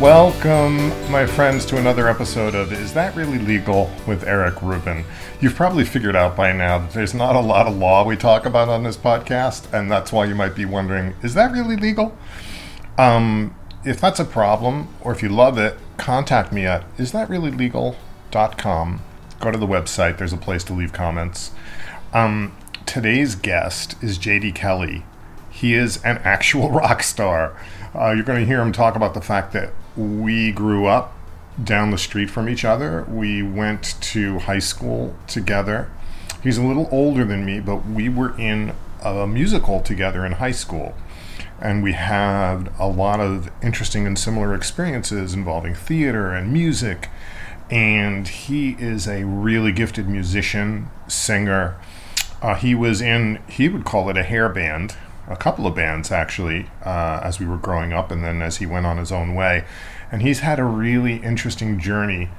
Welcome, my friends, to another episode of Is That Really Legal with Eric Rubin. You've probably figured out by now that there's not a lot of law we talk about on this podcast, and that's why you might be wondering, is that really legal? Um, if that's a problem, or if you love it, contact me at isthatreallylegal.com. Go to the website, there's a place to leave comments. Um, today's guest is JD Kelly. He is an actual rock star. Uh, you're going to hear him talk about the fact that we grew up down the street from each other. We went to high school together. He's a little older than me, but we were in a musical together in high school. And we had a lot of interesting and similar experiences involving theater and music. And he is a really gifted musician, singer. Uh, he was in, he would call it a hair band, a couple of bands actually uh, as we were growing up and then as he went on his own way. And he's had a really interesting journey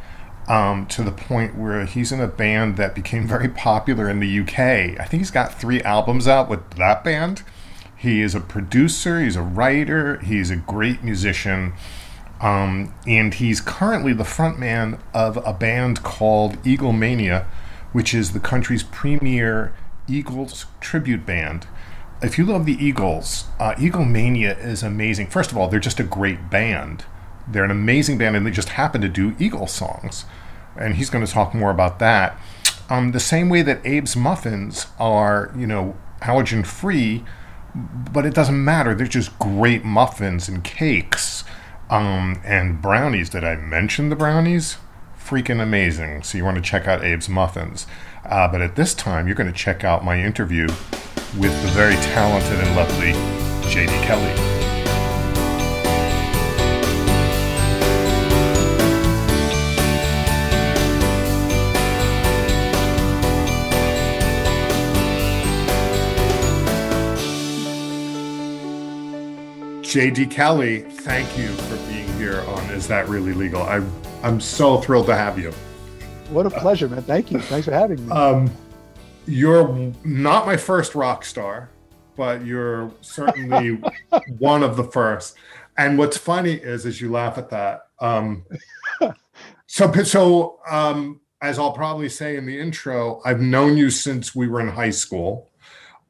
um, to the point where he's in a band that became very popular in the UK. I think he's got three albums out with that band. He is a producer, he's a writer, he's a great musician. Um, and he's currently the frontman of a band called Eagle Mania, which is the country's premier Eagles tribute band if you love the Eagles, uh, Eaglemania is amazing. First of all, they're just a great band. They're an amazing band, and they just happen to do Eagle songs. And he's going to talk more about that. Um, the same way that Abe's muffins are, you know, allergen free, but it doesn't matter. They're just great muffins and cakes um, and brownies. Did I mention the brownies? Freaking amazing. So you want to check out Abe's muffins. Uh, but at this time, you're going to check out my interview with the very talented and lovely JD Kelly. JD Kelly, thank you for being here on Is That Really Legal? I, I'm so thrilled to have you. What a pleasure, man. Thank you. Thanks for having me. Um, you're not my first rock star, but you're certainly one of the first. And what's funny is, as you laugh at that, um, so so um, as I'll probably say in the intro, I've known you since we were in high school.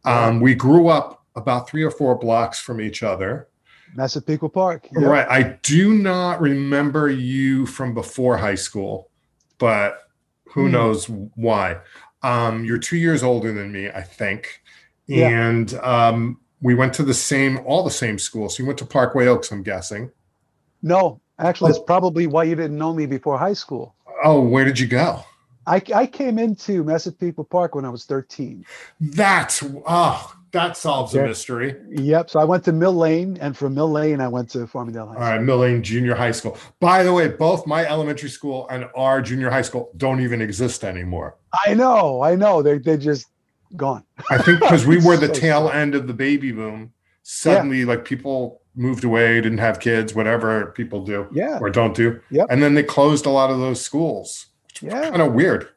Um, we grew up about three or four blocks from each other. Massapequa Park. Yep. Right. I do not remember you from before high school, but who hmm. knows why. Um, you're two years older than me, I think. Yeah. And um, we went to the same, all the same schools. So you went to Parkway Oaks, I'm guessing. No, actually, oh. probably why you didn't know me before high school. Oh, where did you go? I, I came into Massapequa Park when I was 13. That's, oh, that solves a mystery. Yep. So I went to Mill Lane, and from Mill Lane, I went to Farmingdale High School. All right, Mill Lane Junior High School. By the way, both my elementary school and our junior high school don't even exist anymore. I know, I know. They they just gone. I think because we were the so tail sad. end of the baby boom. Suddenly, yeah. like people moved away, didn't have kids, whatever people do, yeah, or don't do. Yep. And then they closed a lot of those schools. yeah, kind of weird.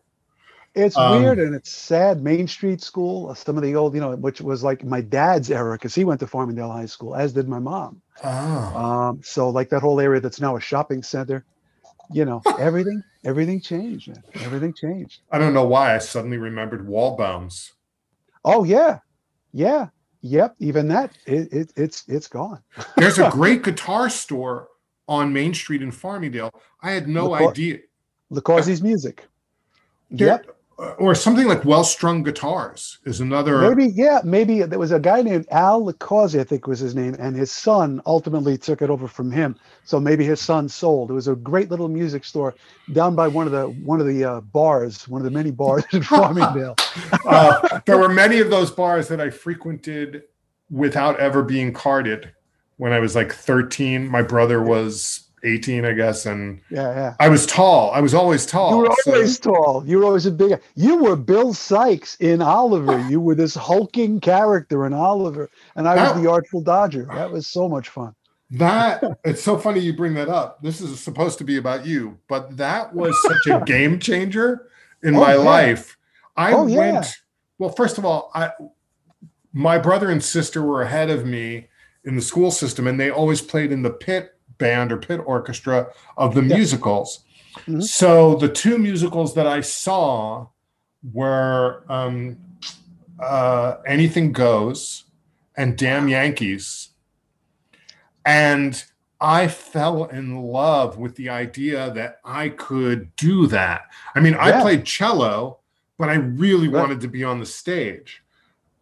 It's um, weird and it's sad. Main Street School, uh, some of the old, you know, which was like my dad's era because he went to Farmingdale High School, as did my mom. Oh. Um, so like that whole area that's now a shopping center, you know, everything, everything changed. Man. Everything changed. I don't know why I suddenly remembered Waldbaum's. Oh yeah, yeah, yep. Even that, it, it it's it's gone. There's a great guitar store on Main Street in Farmingdale. I had no LaCor- idea. LaCourse's music. There, yep or something like well-strung guitars is another maybe yeah maybe there was a guy named al LaCourse, i think was his name and his son ultimately took it over from him. So maybe his son sold. It was a great little music store down by one of the one of the uh, bars one of the many bars in farmingdale. Uh, there were many of those bars that i frequented without ever being carded. When i was like 13 my brother was 18, I guess. And yeah, yeah. I was tall. I was always tall. You were always so. tall. You were always a big. You were Bill Sikes in Oliver. you were this hulking character in Oliver, and I that, was the Artful Dodger. That was so much fun. That it's so funny you bring that up. This is supposed to be about you, but that was such a game changer in oh, my yeah. life. I oh, went. Yeah. Well, first of all, I my brother and sister were ahead of me in the school system, and they always played in the pit band or pit orchestra of the musicals. Mm-hmm. So the two musicals that I saw were um, uh, Anything Goes and Damn Yankees. And I fell in love with the idea that I could do that. I mean, yeah. I played cello, but I really right. wanted to be on the stage.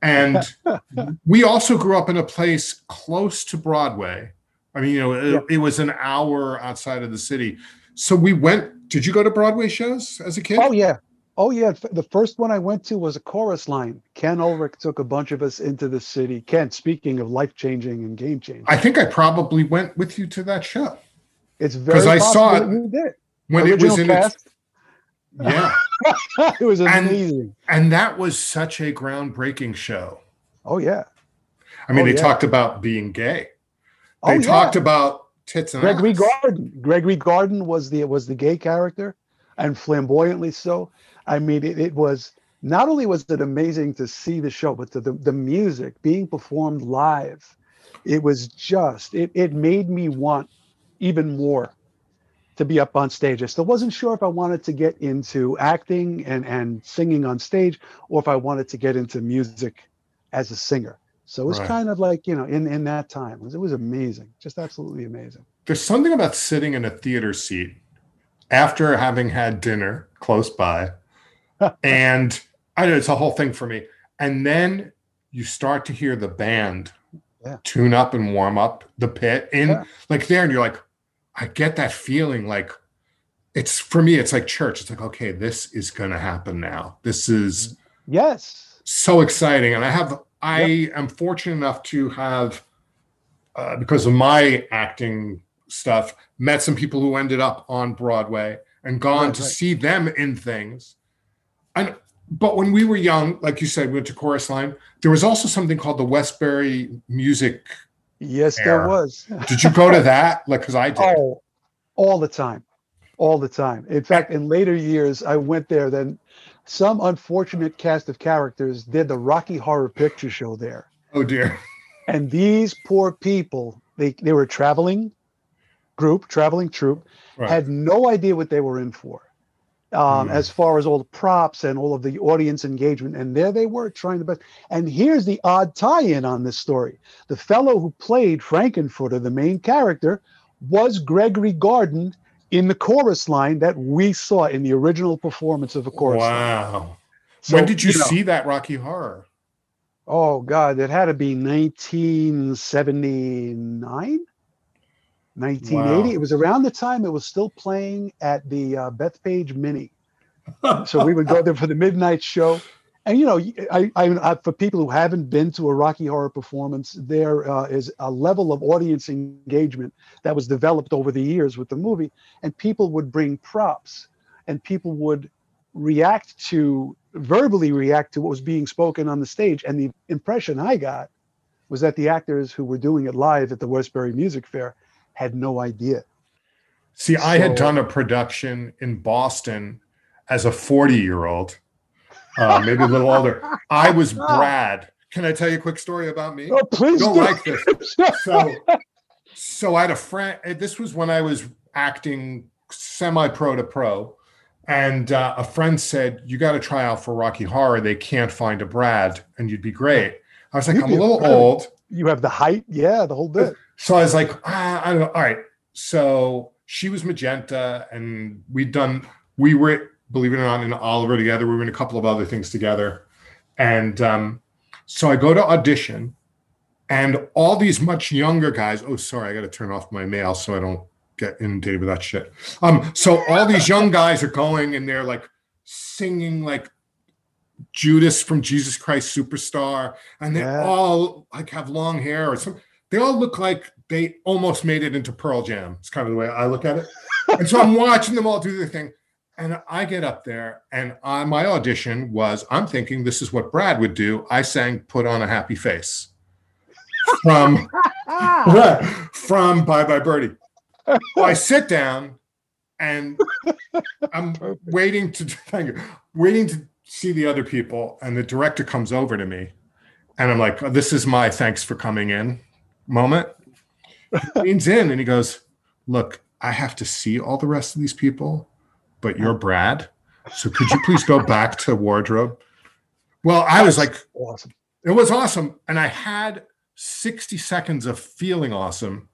And we also grew up in a place close to Broadway. I mean, you know, it, yeah. it, was an hour outside of the city. So we went. Did you go to Broadway shows as a kid? Oh yeah, oh yeah. The first one I went to was a chorus line. Ken Ulrich took a bunch of us into the city. Ken, speaking of life changing and game changing, I think I probably went with you to that show. It's very because I saw it when Original it was in cast. its yeah. it was amazing. And, and, that was such a groundbreaking show. Oh, yeah. I mean, oh, they yeah. talked about being gay. They oh, talked yeah. about tits and Gregory ass. Gardner. Gregory Gardner was the was the gay character and flamboyantly so. I mean, it, it was not only was it amazing to see the show, but the, the, the music being performed live. It was just, it, it made me want even more to be up on stage. I still wasn't sure if I wanted to get into acting and, and singing on stage or if I wanted to get into music as a singer. So it was right. kind of like, you know, in, in that time, it was, it was amazing, just absolutely amazing. There's something about sitting in a theater seat after having had dinner close by. and I know it's a whole thing for me. And then you start to hear the band yeah. tune up and warm up the pit in yeah. like there, and you're like, I get that feeling like it's for me, it's like church. It's like, okay, this is going to happen now. This is yes, so exciting. And I have, I yep. am fortunate enough to have, uh, because of my acting stuff, met some people who ended up on Broadway and gone right, to right. see them in things. And but when we were young, like you said, we went to chorus line. There was also something called the Westbury Music Yes, there was. did you go to that? Like, because I did. Oh, all the time, all the time. In fact, in later years, I went there. Then some unfortunate cast of characters did the Rocky Horror Picture Show there. Oh dear. And these poor people, they they were traveling group, traveling troupe, right. had no idea what they were in for um, mm. as far as all the props and all of the audience engagement. And there they were trying the best. And here's the odd tie in on this story the fellow who played Frank-N-Furter, the main character, was Gregory Gardner in the chorus line that we saw in the original performance of the chorus. Wow. So, when did you, you know, see that Rocky Horror? Oh, God, it had to be 1979. 1980. Wow. It was around the time it was still playing at the uh, Bethpage Mini. so we would go there for the midnight show. And you know, I, I, I, for people who haven't been to a Rocky Horror performance, there uh, is a level of audience engagement that was developed over the years with the movie, and people would bring props, and people would react to verbally react to what was being spoken on the stage. And the impression I got was that the actors who were doing it live at the Westbury Music Fair had no idea. See, I had done a production in Boston as a 40 year old, uh, maybe a little older. I was Brad. Can I tell you a quick story about me? Oh, please. Don't do. like this. So, so I had a friend. This was when I was acting semi pro to pro. And uh, a friend said, You got to try out for Rocky Horror. They can't find a Brad, and you'd be great. I was like, You'd I'm a little old. You have the height. Yeah, the whole bit. So I was like, ah, I don't know. All right. So she was magenta, and we'd done. We were, believe it or not, in Oliver together. We were in a couple of other things together, and um, so I go to audition, and all these much younger guys. Oh, sorry, I got to turn off my mail so I don't get inundated with that shit. Um, so all these young guys are going, and they're like singing like Judas from Jesus Christ Superstar, and they yeah. all like have long hair or something they all look like they almost made it into Pearl Jam. It's kind of the way I look at it. and so I'm watching them all do their thing. And I get up there, and I, my audition was I'm thinking this is what Brad would do. I sang Put on a Happy Face from, from Bye Bye Birdie. So I sit down and I'm Perfect. waiting to thank you, waiting to see the other people. And the director comes over to me and I'm like, This is my thanks for coming in moment. He leans in and he goes, look, I have to see all the rest of these people, but you're Brad. So could you please go back to wardrobe? Well, I was like, awesome. It was awesome. And I had 60 seconds of feeling awesome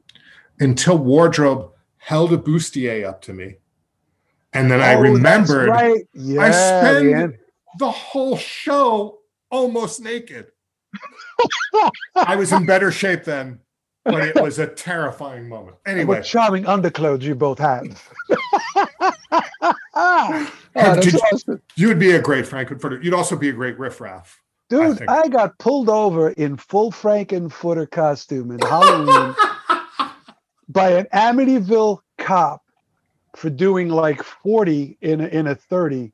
until wardrobe held a bustier up to me. And then I Oh, remembered right. Yeah, I spend man. the whole show almost naked. I was in better shape then, but it was a terrifying moment. Anyway, What charming underclothes you both had. Ah, Did you- awesome. you would be a great Frank-N-Furter. You'd also be a great riffraff. Dude, think- I, got pulled over in full Frank-N-Furter costume in Halloween by an Amityville cop for doing like 40 in a, in a 30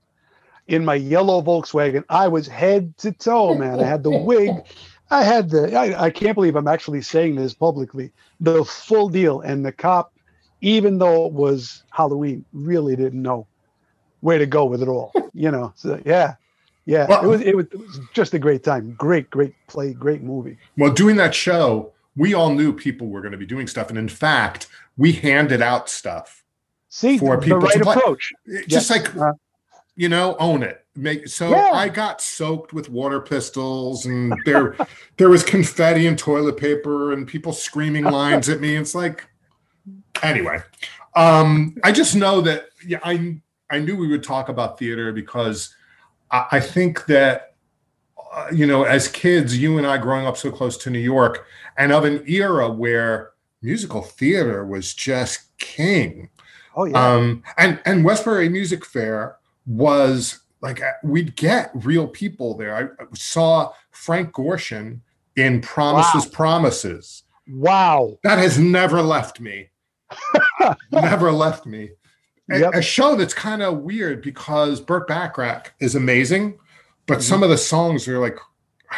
in my yellow Volkswagen. I was head to toe, man. I had the wig. I had the, I, I can't believe I'm actually saying this publicly, the full deal. And the cop, even though it was Halloween, really didn't know where to go with it all. You know, so yeah. Yeah, Well- it was, it was it was just a great time. Great, great play, great movie. Well, doing that show, we all knew people were going to be doing stuff. And in fact, we handed out stuff. See, For the people to right play. approach. Just Yes. like, Uh, you know, own it. Make so Yeah. I got soaked with water pistols and there there was confetti and toilet paper and people screaming lines at me. It's like anyway. Um I just know that yeah, I I knew we would talk about theater because I, I think that uh, you know, as kids, you and I growing up so close to New York and of an era where musical theater was just king. oh yeah, Um, and and Westbury Music Fair was like uh, we'd get real people there. I, I saw Frank Gorshin in Promises Promises. wow. That has never left me. never left me. A, Yep. a show that's kind of weird because Burt Bacharach is amazing, but Mhm. some of the songs are like,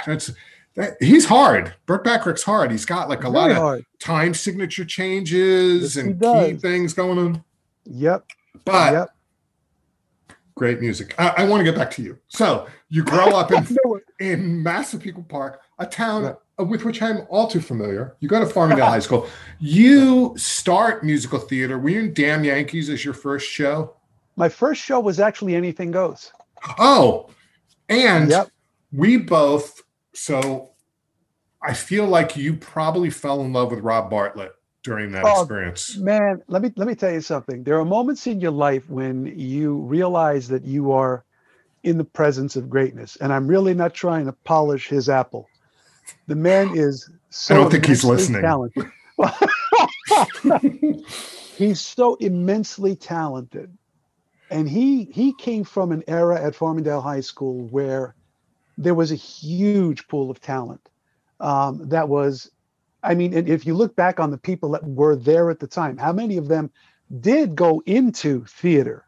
it's, that, he's hard. Burt Bacharach's hard. He's got like a lot of hard. time signature changes Yes, and key things going on. Yep. But yep. Great music. I, I want to get back to you. So you grow up in, in Massapequa Park, a town Right. with which I'm all too familiar. You go to Farmingdale High School. You start musical theater. Were you in Damn Yankees as your first show? My first show was actually Anything Goes. Oh, and Yep. we both. So I feel like you probably fell in love with Rob Bartlett during that Oh, experience. Man, let me let me tell you something. There are moments in your life when you realize that you are in the presence of greatness, and I'm really not trying to polish his apple. The man is so I don't think he's listening. Talented. he's so immensely talented, and he he came from an era at Farmingdale High School where there was a huge pool of talent. Um, that was I mean, and if you look back on the people that were there at the time, how many of them did go into theater,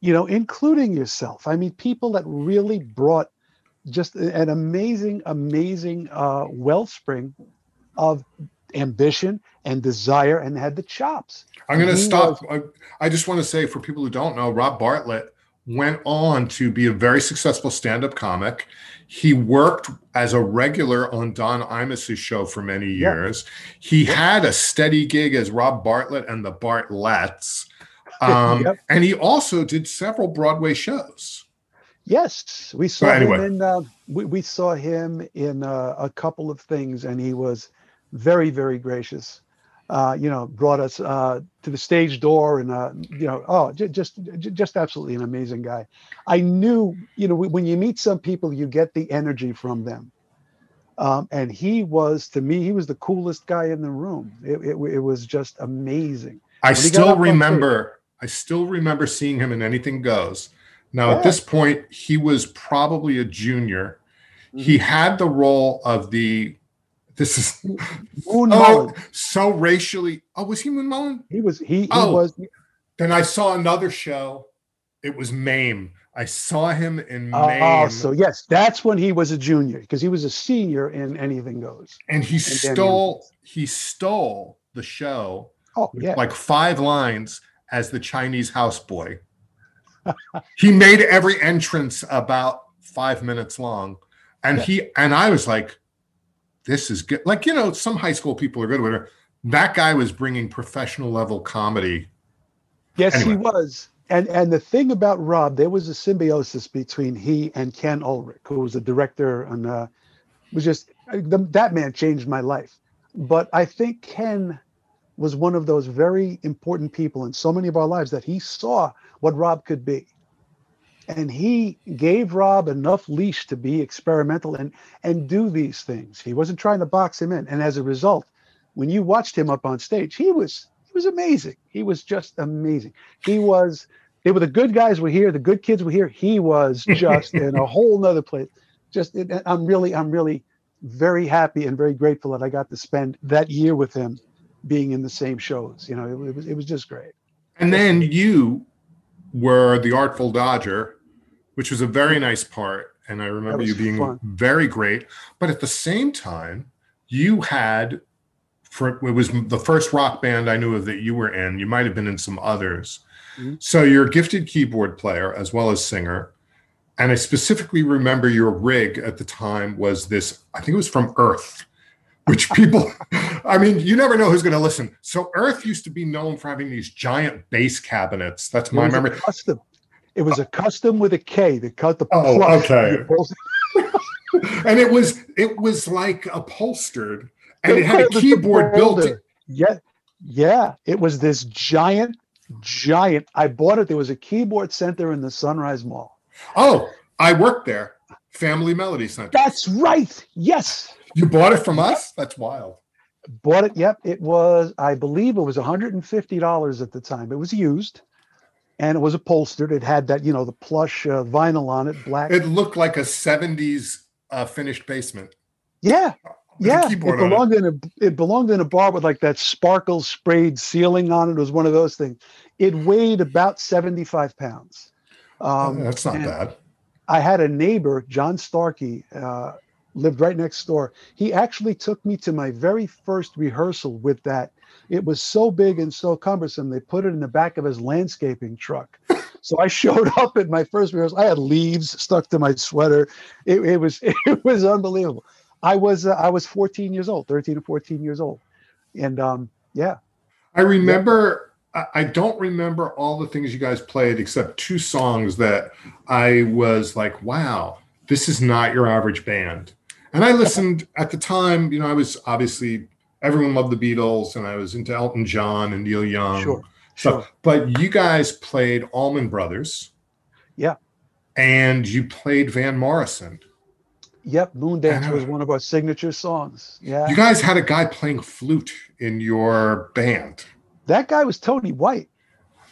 you know, including yourself? I mean, people that really brought just an amazing, amazing uh, wellspring of ambition and desire and had the chops. I'm going to stop. I, I just want to say for people who don't know, Rob Bartlett went on to be a very successful stand up comic. He worked as a regular on Don Imus's show for many Yep. years. He had a steady gig as Rob Bartlett and the Bartletts. Um, Yep. And he also did several Broadway shows. Yes, we saw anyway. him in. Uh, we, we saw him in uh, a couple of things, and he was very, very gracious. Uh, you know, brought us uh, to the stage door, and uh, you know, oh, j- just, j- just absolutely an amazing guy. I knew, you know, when you meet some people, you get the energy from them. Um, and he was, to me, he was the coolest guy in the room. It, it, it was just amazing. I When he got still up on stage- remember. I still remember seeing him in Anything Goes. Now, Yeah. at this point, he was probably a junior. He had the role of the. This is Moon oh, Mullen. so racially. Oh, was he Moon Mullen? He was. He, he Oh. was. Then I saw another show. It was Mame. I saw him in Oh, oh Mame, so yes, that's when he was a junior because he was a senior in Anything Goes. and he and stole. He stole the show Oh yeah, like five lines as the Chinese houseboy. he made every entrance about five minutes long, and Yeah. he and I was like, "This is good." Like you know, some high school people are good with it. that guy was bringing professional level comedy. Yes, Anyway. he was. And and the thing about Rob, there was a symbiosis between he and Ken Ulrich, who was a director and uh, was just the, that man changed my life. But I think Ken was one of those very important people in so many of our lives that he saw what Rob could be. And he gave Rob enough leash to be experimental and and do these things. He wasn't trying to box him in. And as a result, when you watched him up on stage, he was he was amazing. He was just amazing. He was they were the good guys were here, the good kids were here. He was just in a whole nother place. Just I'm really I'm really very happy and very grateful that I got to spend that year with him being in the same shows. You know, it, it was it was just great. And then you were the Artful Dodger, which was a very nice part. And I remember you being fun. very great. But at the same time, you had, for it was the first rock band I knew of that you were in. You might have been in some others. Mhm. So you're a gifted keyboard player as well as singer. And I specifically remember your rig at the time was this, I think it was from Earth, which people, I mean, you never know who's going to listen. So Earth used to be known for having these giant bass cabinets. That's my memory. custom. It was uh, a custom with a K. that cut the Oh, plush. okay. And it was, it was like upholstered and They it had a keyboard built in. Yeah, yeah. It was this giant, giant. I bought it. There was a keyboard center in the Sunrise Mall. Oh, I worked there. Family Melody Center. That's right. Yes, You bought it from us? That's wild. bought it. Yep, it was. I believe it was 150 dollars at the time. It was used, and it was upholstered. It had that, you know, the plush uh, vinyl on it, black. It looked like a 70s uh, finished basement. yeah, with yeah. It on it. belonged in a. It belonged in a bar with like that sparkle sprayed ceiling on it. It was one of those things. It weighed about 75 pounds. Um, That's not bad. I had a neighbor, John Starkey, uh, lived right next door. He actually took me to my very first rehearsal with that. It was so big and so cumbersome, they put it in the back of his landscaping truck. So I showed up at my first rehearsal. I had leaves stuck to my sweater. It, it was it was unbelievable. I was uh, I was 14 years old, 13 or 14 years old, and um, yeah, I remember, I- I don't remember all the things you guys played except two songs that I was like, wow, this is not your average band. And I listened at the time, you know, I was obviously, everyone loved the Beatles and I was into Elton John and Neil Young. sure, So, sure. but you guys played Allman Brothers. Yeah. And you played Van Morrison. Yep, Moondance Yeah. was one of our signature songs. Yeah, You guys had a guy playing flute in your band. that guy was Tony White,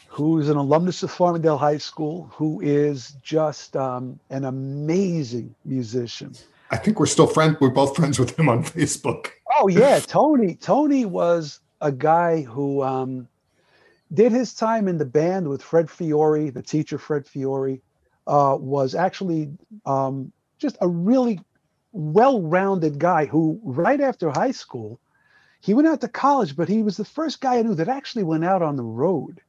who's an alumnus of Farmingdale High School, who is just um, an amazing musician. I think we're still friends. We're both friends with him on Facebook. Oh yeah, Tony. Tony was a guy who um, did his time in the band with Fred Fiore, the teacher Fred Fiore, uh, was actually um, just a really well-rounded guy who, right after high school, he went out to college, but he was the first guy I knew that actually went out on the road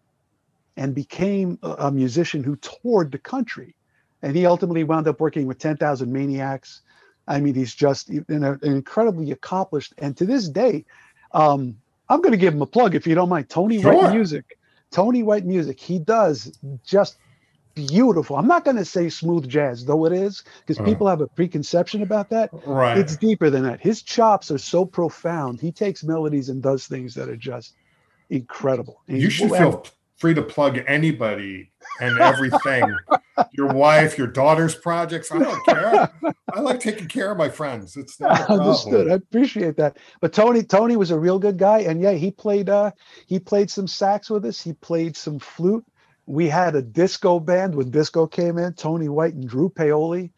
and became a, a musician who toured the country. And he ultimately wound up working with 10,000 Maniacs. I mean, he's just an, incredibly accomplished. And to this day, um, I'm going to give him a plug if you don't mind. Tony Sure. White Music. Tony White Music. He does just beautiful. I'm not going to say smooth jazz, though it is, because Uh-huh. people have a preconception about that. Right. It's deeper than that. His chops are so profound. He takes melodies and does things that are just incredible. And you should feel free to plug anybody and everything. your wife, your daughter's projects. I don't care. I like taking care of my friends. It's not Understood. I appreciate that. But Tony, Tony was a real good guy, and yeah, he played. Uh, he played some sax with us. He played some flute. We had a disco band when disco came in. Tony White and Drew Paoli.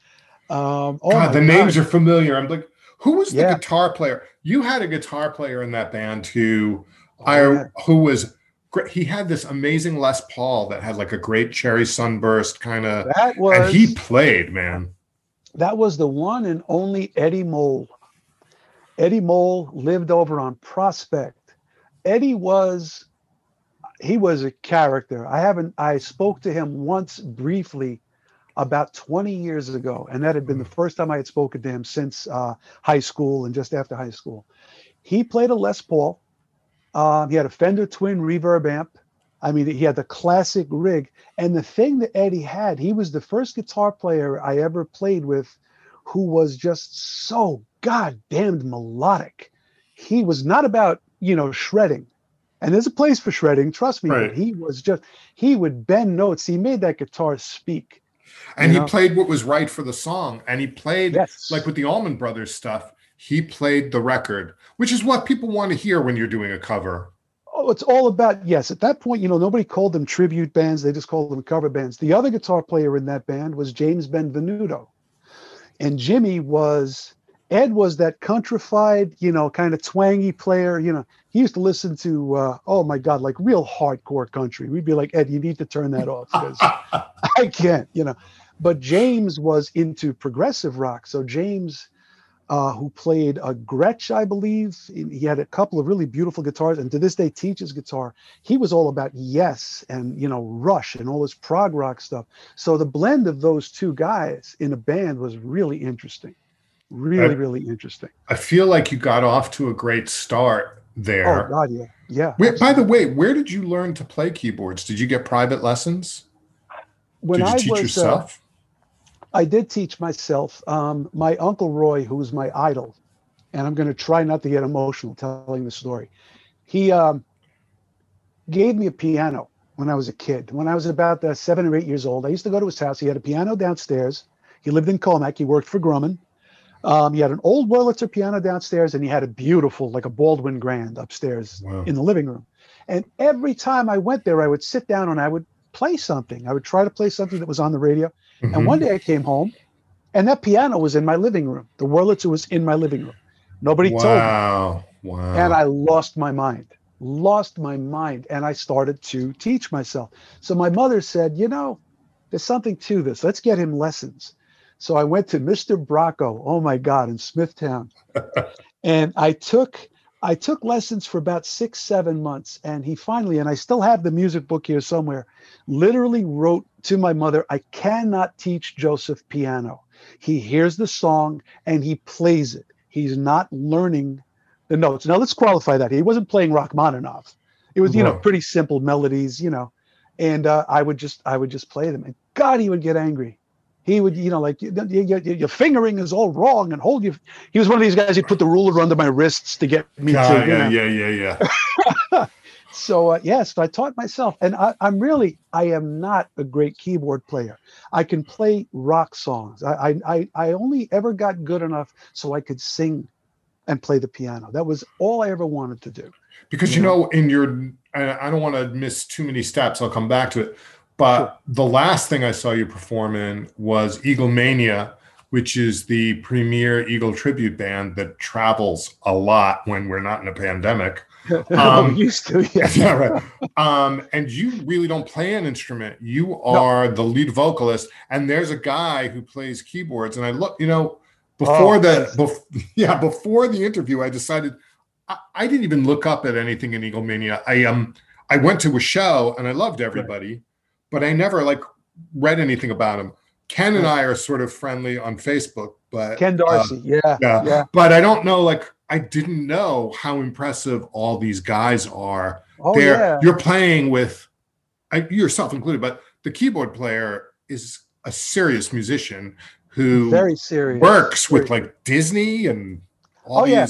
Um, oh God, the names are familiar. I'm like, who was the Yeah. guitar player? You had a guitar player in that band who Oh, I yeah. who was. He had this amazing Les Paul that had like a great cherry sunburst kind of, That was and he played, man. that was the one and only Eddie Mole. Eddie Mole lived over on Prospect. Eddie was he was a character. I haven't I spoke to him once briefly about 20 years ago, and that had been the first time I had spoken to him since uh, high school and just after high school. He played a Les Paul, Um, he had a Fender Twin reverb amp. I mean, he had the classic rig. And the thing that Eddie had, he was the first guitar player I ever played with who was just so goddamned melodic. He was not about, you know, shredding. And there's a place for shredding, trust me. Right. But he was just, he would bend notes. He made that guitar speak. And he know? played what was right for the song. And he played Yes. like with the Allman Brothers stuff, he played the record, which is what people want to hear when you're doing a cover. Oh, it's all about yes. At that point, you know, nobody called them tribute bands; they just called them cover bands. The other guitar player in that band was James Benvenuto, and Jimmy was Ed was that countrified, you know, kind of twangy player. You know, he used to listen to uh, oh my god, like real hardcore country. We'd be like, Ed, you need to turn that off because I can't, you know. But James was into progressive rock, so James uh, who played a Gretsch, I believe. He had a couple of really beautiful guitars, and to this day teaches guitar. He was all about Yes and you know Rush and all this prog rock stuff. So the blend of those two guys in a band was really interesting, really, Right. really interesting. I feel like you got off to a great start there. Oh God, yeah, yeah. Wait, by the way, where did you learn to play keyboards? Did you get private lessons? when did you I teach was, uh, yourself? I did teach myself. Um, my uncle Roy, who was my idol, and I'm going to try not to get emotional telling the story. He um, gave me a piano when I was a kid. When I was about uh, seven or eight years old, I used to go to his house. He had a piano downstairs. He lived in Commack. He worked for Grumman. Um, he had an old Wurlitzer piano downstairs, and he had a beautiful, like a Baldwin Grand, upstairs Wow. in the living room. And every time I went there, I would sit down and I would play something. I would try to play something that was on the radio. And Mhm. one day I came home, and that piano was in my living room. The Wurlitzer was in my living room. Nobody told me, wow. Wow. and I lost my mind. Lost my mind, and I started to teach myself. So my mother said, "You know, there's something to this. Let's get him lessons." So I went to Mr. Bracco. Oh my God, in Smithtown, and I took I took lessons for about six, seven months, and he finally, and I still have the music book here somewhere, literally wrote to my mother, I cannot teach Joseph piano. He hears the song and he plays it. He's not learning the notes. Now let's qualify that. He wasn't playing Rachmaninoff. It was, you know, pretty simple melodies, you know. And uh, I would just I would just play them. And God, he would get angry. He would, you know, like y- y- y- y- your fingering is all wrong and hold you. He was one of these guys who'd put the ruler under my wrists to get me Yeah, to, yeah, yeah, yeah, yeah. So uh, yes, I taught myself, and I, I'm really I am not a great keyboard player. I can play rock songs. I, I I I only ever got good enough so I could sing and play the piano. That was all I ever wanted to do. Because you know, in your, I don't want to miss too many steps. I'll come back to it. But Sure. the last thing I saw you perform in was Eagle Mania, which is the premier Eagle tribute band that travels a lot when we're not in a pandemic. Um, used to, yeah. yeah, right. Um, and you really don't play an instrument. You are the lead vocalist, and there's a guy who plays keyboards. And I look, you know, before Oh, the, bef- yeah, before the interview, I decided I, I didn't even look up at anything in Eagle Mania. I um, I went to a show and I loved everybody, but I never like read anything about him. Ken and I are sort of friendly on Facebook, but Ken Darcy, um, yeah, yeah. yeah. but I don't know. Like, I didn't know how impressive all these guys are. Oh They're, yeah, You're playing with, I, yourself included, but the keyboard player is a serious musician who very serious. works with like Disney and all Oh, yeah.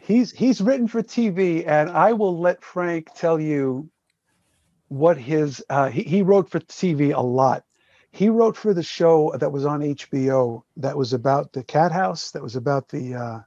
he's he's written for TV, and I will let Frank tell you what his uh, he, he wrote for TV a lot. He wrote for the show that was on HBO that was about the cat house. That was about the uh,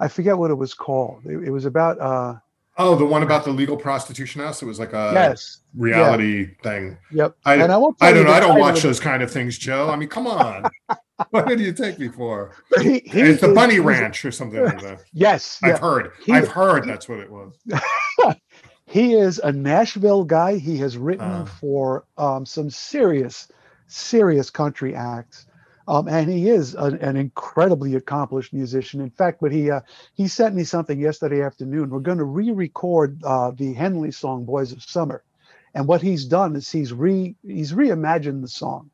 I forget what it was called. It, it was about uh, Oh, the one about the legal prostitution house. It was like a yes, reality thing. yep. I, and I won't. I don't know. I don't watch those kind of things, Joe. I mean, come on. what do you take me for? he- he It's the Bunny Ranch or something like that. Yes, I've yeah. heard. He- I've heard that's what it was. he is a Nashville guy. He has written Uh. for um, some serious, serious country acts, um, and he is an, an incredibly accomplished musician. In fact, but he uh, he sent me something yesterday afternoon. We're going to re-record uh, the Henley song "Boys of Summer," and what he's done is he's re he's reimagined the song,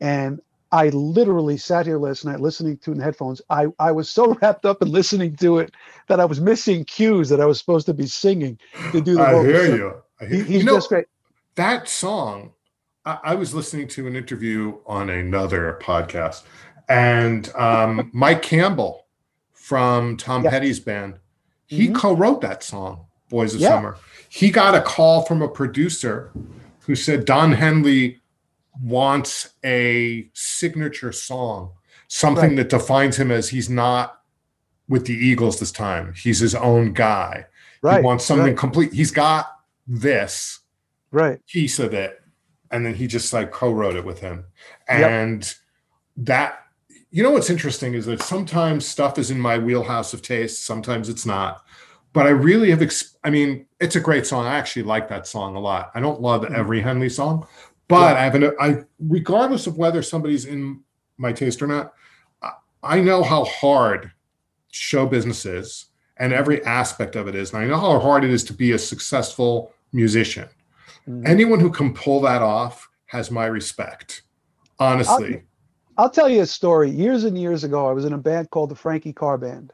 and I literally sat here last night listening to it in headphones. I, I was so wrapped up in listening to it that I was missing cues that I was supposed to be singing to do the I vocals. hear So you. I hear He, he's you know, just great. that song I, I was listening to an interview on another podcast and um, mike campbell from tom Yeah. petty's band he Mhm. co-wrote that song boys of Yeah. summer he got a call from a producer who said don henley wants a signature song something Right. that defines him as he's not with the eagles this time he's his own guy Right. he wants something right, complete he's got this right. piece of it and then he just like co-wrote it with him Yep. and that you know what's interesting is that sometimes stuff is in my wheelhouse of taste sometimes it's not but i really have ex- i mean it's a great song i actually like that song a lot i don't love Mhm. every henley song but Yeah. i have an i regardless of whether somebody's in my taste or not I, I know how hard show business is and every aspect of it is and i know how hard it is to be a successful musician Mhm. anyone who can pull that off has my respect honestly I'll tell you a story. Years and years ago, I was in a band called the Frankie Carr Band.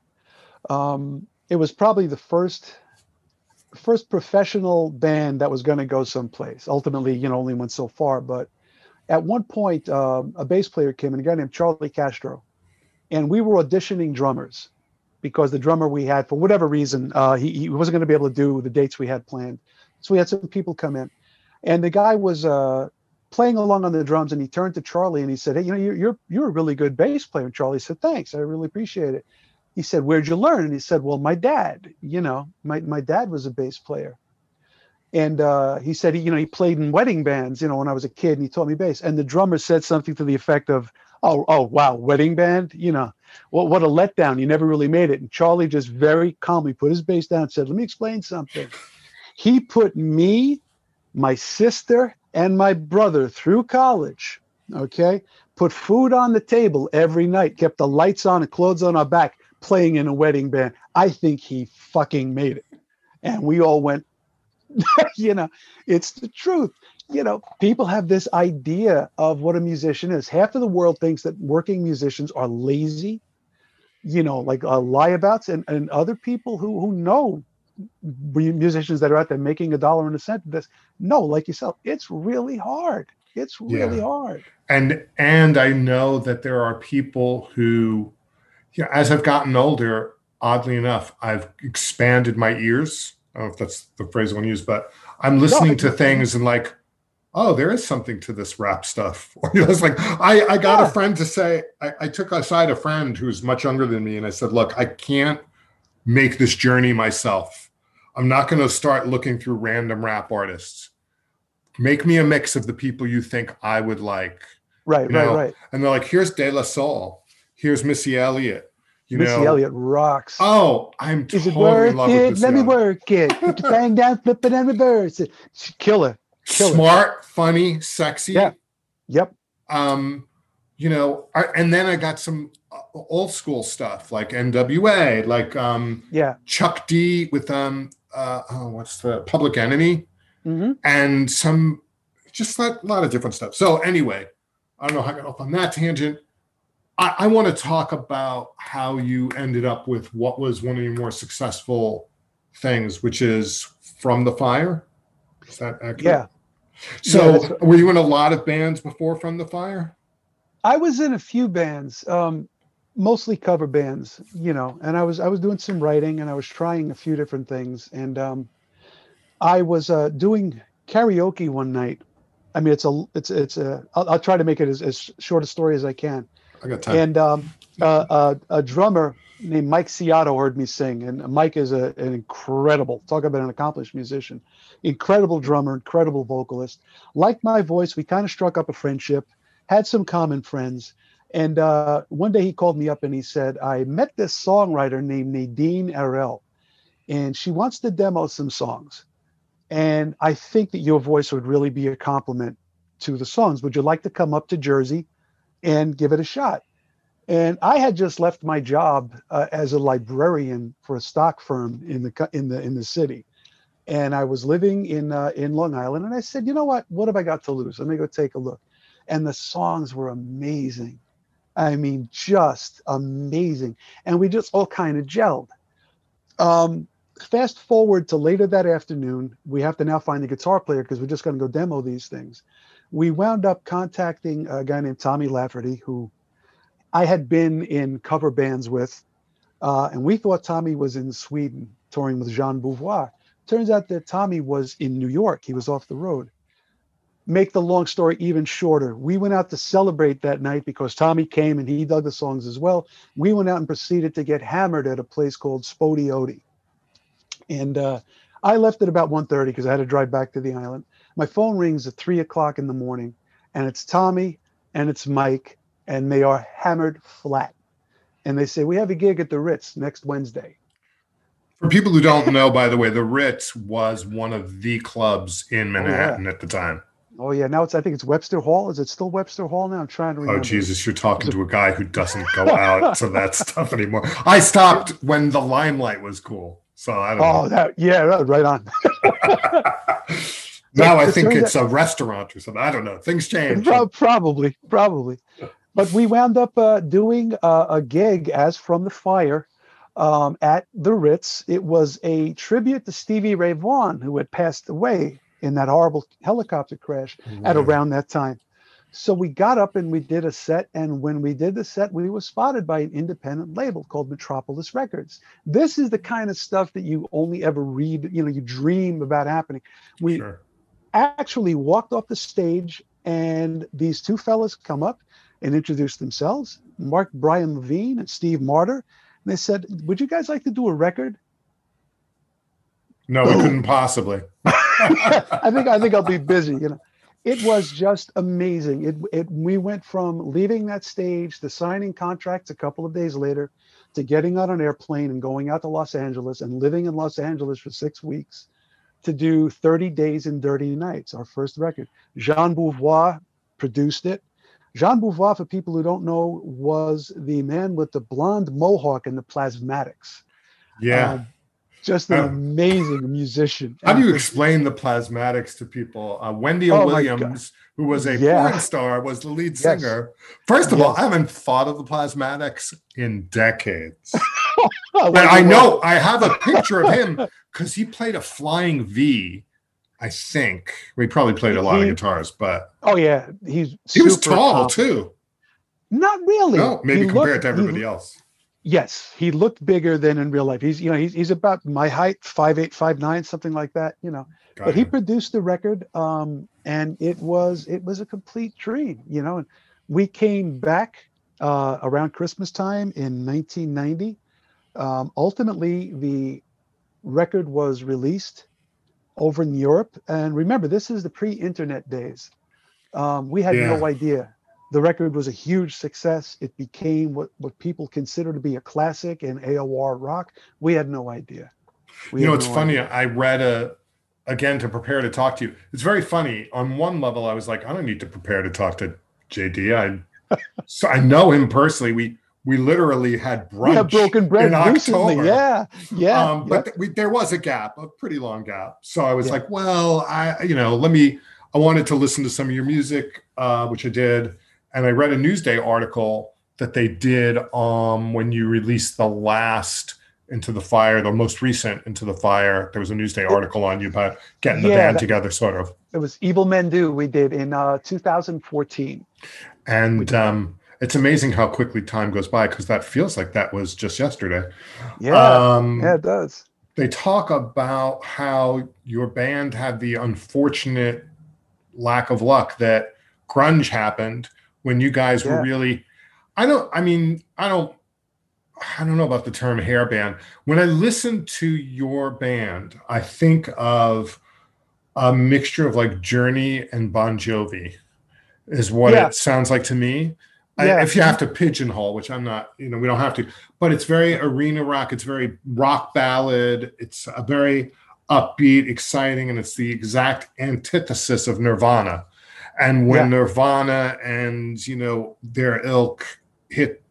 Um, it was probably the first first professional band that was going to go someplace. Ultimately, you know, only went so far. But at one point, um, a bass player came in, a guy named Charlie Castro, and we were auditioning drummers because the drummer we had, for whatever reason, uh, he, he wasn't going to be able to do the dates we had planned. So we had some people come in, and the guy was uh, playing along on the drums and he turned to Charlie and he said, Hey, you know, you're you're you're a really good bass player. And Charlie said, Thanks, I really appreciate it. He said, Where'd you learn? And he said, Well, my dad, you know, my, my dad was a bass player. And uh, he said, he, you know, he played in wedding bands, you know, when I was a kid and he taught me bass. And the drummer said something to the effect of, Oh, oh, wow, wedding band, you know, what what a letdown. You never really made it. And Charlie just very calmly put his bass down and said, Let me explain something. He put me, my sister, and my brother through college. Okay. Put food on the table every night, kept the lights on and clothes on our back, playing in a wedding band. I think he fucking made it. And we all went, you know, it's the truth. You know, people have this idea of what a musician is. Half of the world thinks that working musicians are lazy, you know, like uh, lieabouts, and, and other people who, who know musicians that are out there making a dollar and a cent. This no, like yourself, it's really hard. It's really Yeah. hard. and and i know that there are people who know, as i've gotten older oddly enough i've expanded my ears. I don't know if that's the phrase i want to use but i'm listening to things and like oh there is something to this rap stuff. Or you know it's like i i got Yeah. a friend to say I, I took aside a friend who's much younger than me and i said look i can't make this journey myself. I'm not going to start looking through random rap artists. Make me a mix of the people you think i would like. Right, You right, right. and they're like, here's De La Soul, here's Missy Elliott. You Missy know, Elliott rocks. oh, I'm Is it totally in worth love with it? Let me work it. Put thing down, flip it and reverse it. Killer. Killer. Smart, funny, sexy. Yeah. Yep. Um, you know, I, and then I got some uh, old school stuff like NWA, like um, Yeah. Chuck D with um, uh, oh, what's the Public Enemy, hmm and some just a lot of different stuff. So anyway, I don't know how I got off on that tangent. I, I want to talk about how you ended up with what was one of your more successful things, which is From the Fire. Is that accurate? Yeah. So Yeah, were you in a lot of bands before From the Fire? I was in a few bands, um, mostly cover bands, you know, and I was I was doing some writing and I was trying a few different things. And um, I was uh, doing karaoke one night. I mean, it's a it's it's a. I'll, I'll try to make it as, as short a story as I can. I got time. And um, uh, uh, a drummer named Mike Ciato heard me sing, and Mike is a, an incredible talk about an accomplished musician, incredible drummer, incredible vocalist. Like my voice. We kind of struck up a friendship, had some common friends. And uh, one day he called me up and he said, I met this songwriter named Nadine Arel, and she wants to demo some songs. And I think that your voice would really be a compliment to the songs. Would you like to come up to Jersey and give it a shot? And I had just left my job uh, as a librarian for a stock firm in the in the in the city, and I was living in uh, in Long Island. And I said, you know what? What have I got to lose? Let me go take a look. and the songs were amazing. I mean, just amazing. And we just all kind of gelled. Um, fast forward to later that afternoon, we have to now find the guitar player because we're just going to go demo these things. We wound up contacting a guy named Tommy Lafferty, who I had been in cover bands with, uh, and we thought Tommy was in Sweden touring with Jean Beauvoir. Turns out that Tommy was in New York. He was off the road. Make the long story even shorter. We went out to celebrate that night because Tommy came and he dug the songs as well. We went out and proceeded to get hammered at a place called Spody Odie. And uh, I left at about 1.30 because I had to drive back to the island. My phone rings at 3 o'clock in the morning, and it's Tommy and it's Mike, and they are hammered flat. And they say, We have a gig at the Ritz next Wednesday. For people who don't know, by the way, the Ritz was one of the clubs in Manhattan oh, yeah. at the time. Oh yeah, now it's I think it's Webster Hall. Is it still Webster Hall now? I'm trying to oh, remember. Oh Jesus, you're talking to a guy who doesn't go out to that stuff anymore. I stopped when the limelight was cool. So I don't oh, know. that yeah, right on. now I think it's a restaurant or something. I don't know. Things change. Probably, probably. But we wound up uh, doing uh, a gig as from the fire um, at the Ritz. It was a tribute to Stevie Ray Vaughan, who had passed away in that horrible helicopter crash right. at around that time. So we got up and we did a set. And when we did the set, we were spotted by an independent label called Metropolis Records. This is the kind of stuff that you only ever read, you know, you dream about happening. We sure. Actually walked off the stage, and these two fellas come up and introduce themselves Mark Brian Levine and Steve Marter. And they said, Would you guys like to do a record? No, we couldn't possibly. I think I think I'll be busy, you know it was just amazing. It, it we went from leaving that stage to signing contracts a couple of days later to getting on an airplane and going out to Los Angeles and living in Los Angeles for six weeks to do 30 Days and Dirty Nights, our first record. Jean Beauvoir produced it. Jean Beauvoir, for people who don't know, was the man with the blonde mohawk and the plasmatics. Yeah. Um, just an amazing musician. How do you explain the plasmatics to people? Uh, Wendy oh Williams, who was a yeah. porn star, was the lead singer. First of yes. all, I haven't thought of the plasmatics in decades. but I know I have a picture of him because he played a flying V. I think we probably played a lot he, of guitars, but oh yeah, he's he was tall too. Not really. No, maybe he compared looked, to everybody he, else. Yes, he looked bigger than in real life. He's you know he's he's about my height, five eight, five nine, something like that. You know, Got but he produced the record, um, and it was it was a complete dream. You know, and we came back uh, around Christmas time in 1990. Um, ultimately, the record was released over in Europe, and remember, this is the pre-internet days. Um, we had yeah. no idea the record was a huge success. It became what, what people consider to be a classic in AOR rock. We had no idea. We you know, it's no funny. Idea. I read a again to prepare to talk to you. It's very funny. On one level, I was like, I don't need to prepare to talk to JD. I so I know him personally. We we literally had brunch. Had broken bread in recently. October. Yeah, yeah. Um, but th- we, there was a gap, a pretty long gap. So I was yeah. like, well, I you know, let me. I wanted to listen to some of your music, uh, which I did and I read a Newsday article that they did um, when you released the last Into the Fire, the most recent Into the Fire. There was a Newsday article on you about getting the yeah, band that, together, sort of. It was Evil Men Do we did in uh, 2014. And um, it's amazing how quickly time goes by because that feels like that was just yesterday. Yeah, um, yeah, it does. They talk about how your band had the unfortunate lack of luck that grunge happened when you guys yeah. were really I don't I mean, I don't I don't know about the term hair band. When I listen to your band, I think of a mixture of like Journey and Bon Jovi is what yeah. it sounds like to me. Yeah. I, if you have to pigeonhole, which I'm not, you know, we don't have to, but it's very arena rock. It's very rock ballad. It's a very upbeat, exciting, and it's the exact antithesis of Nirvana. And when yeah. Nirvana and you know their ilk hit,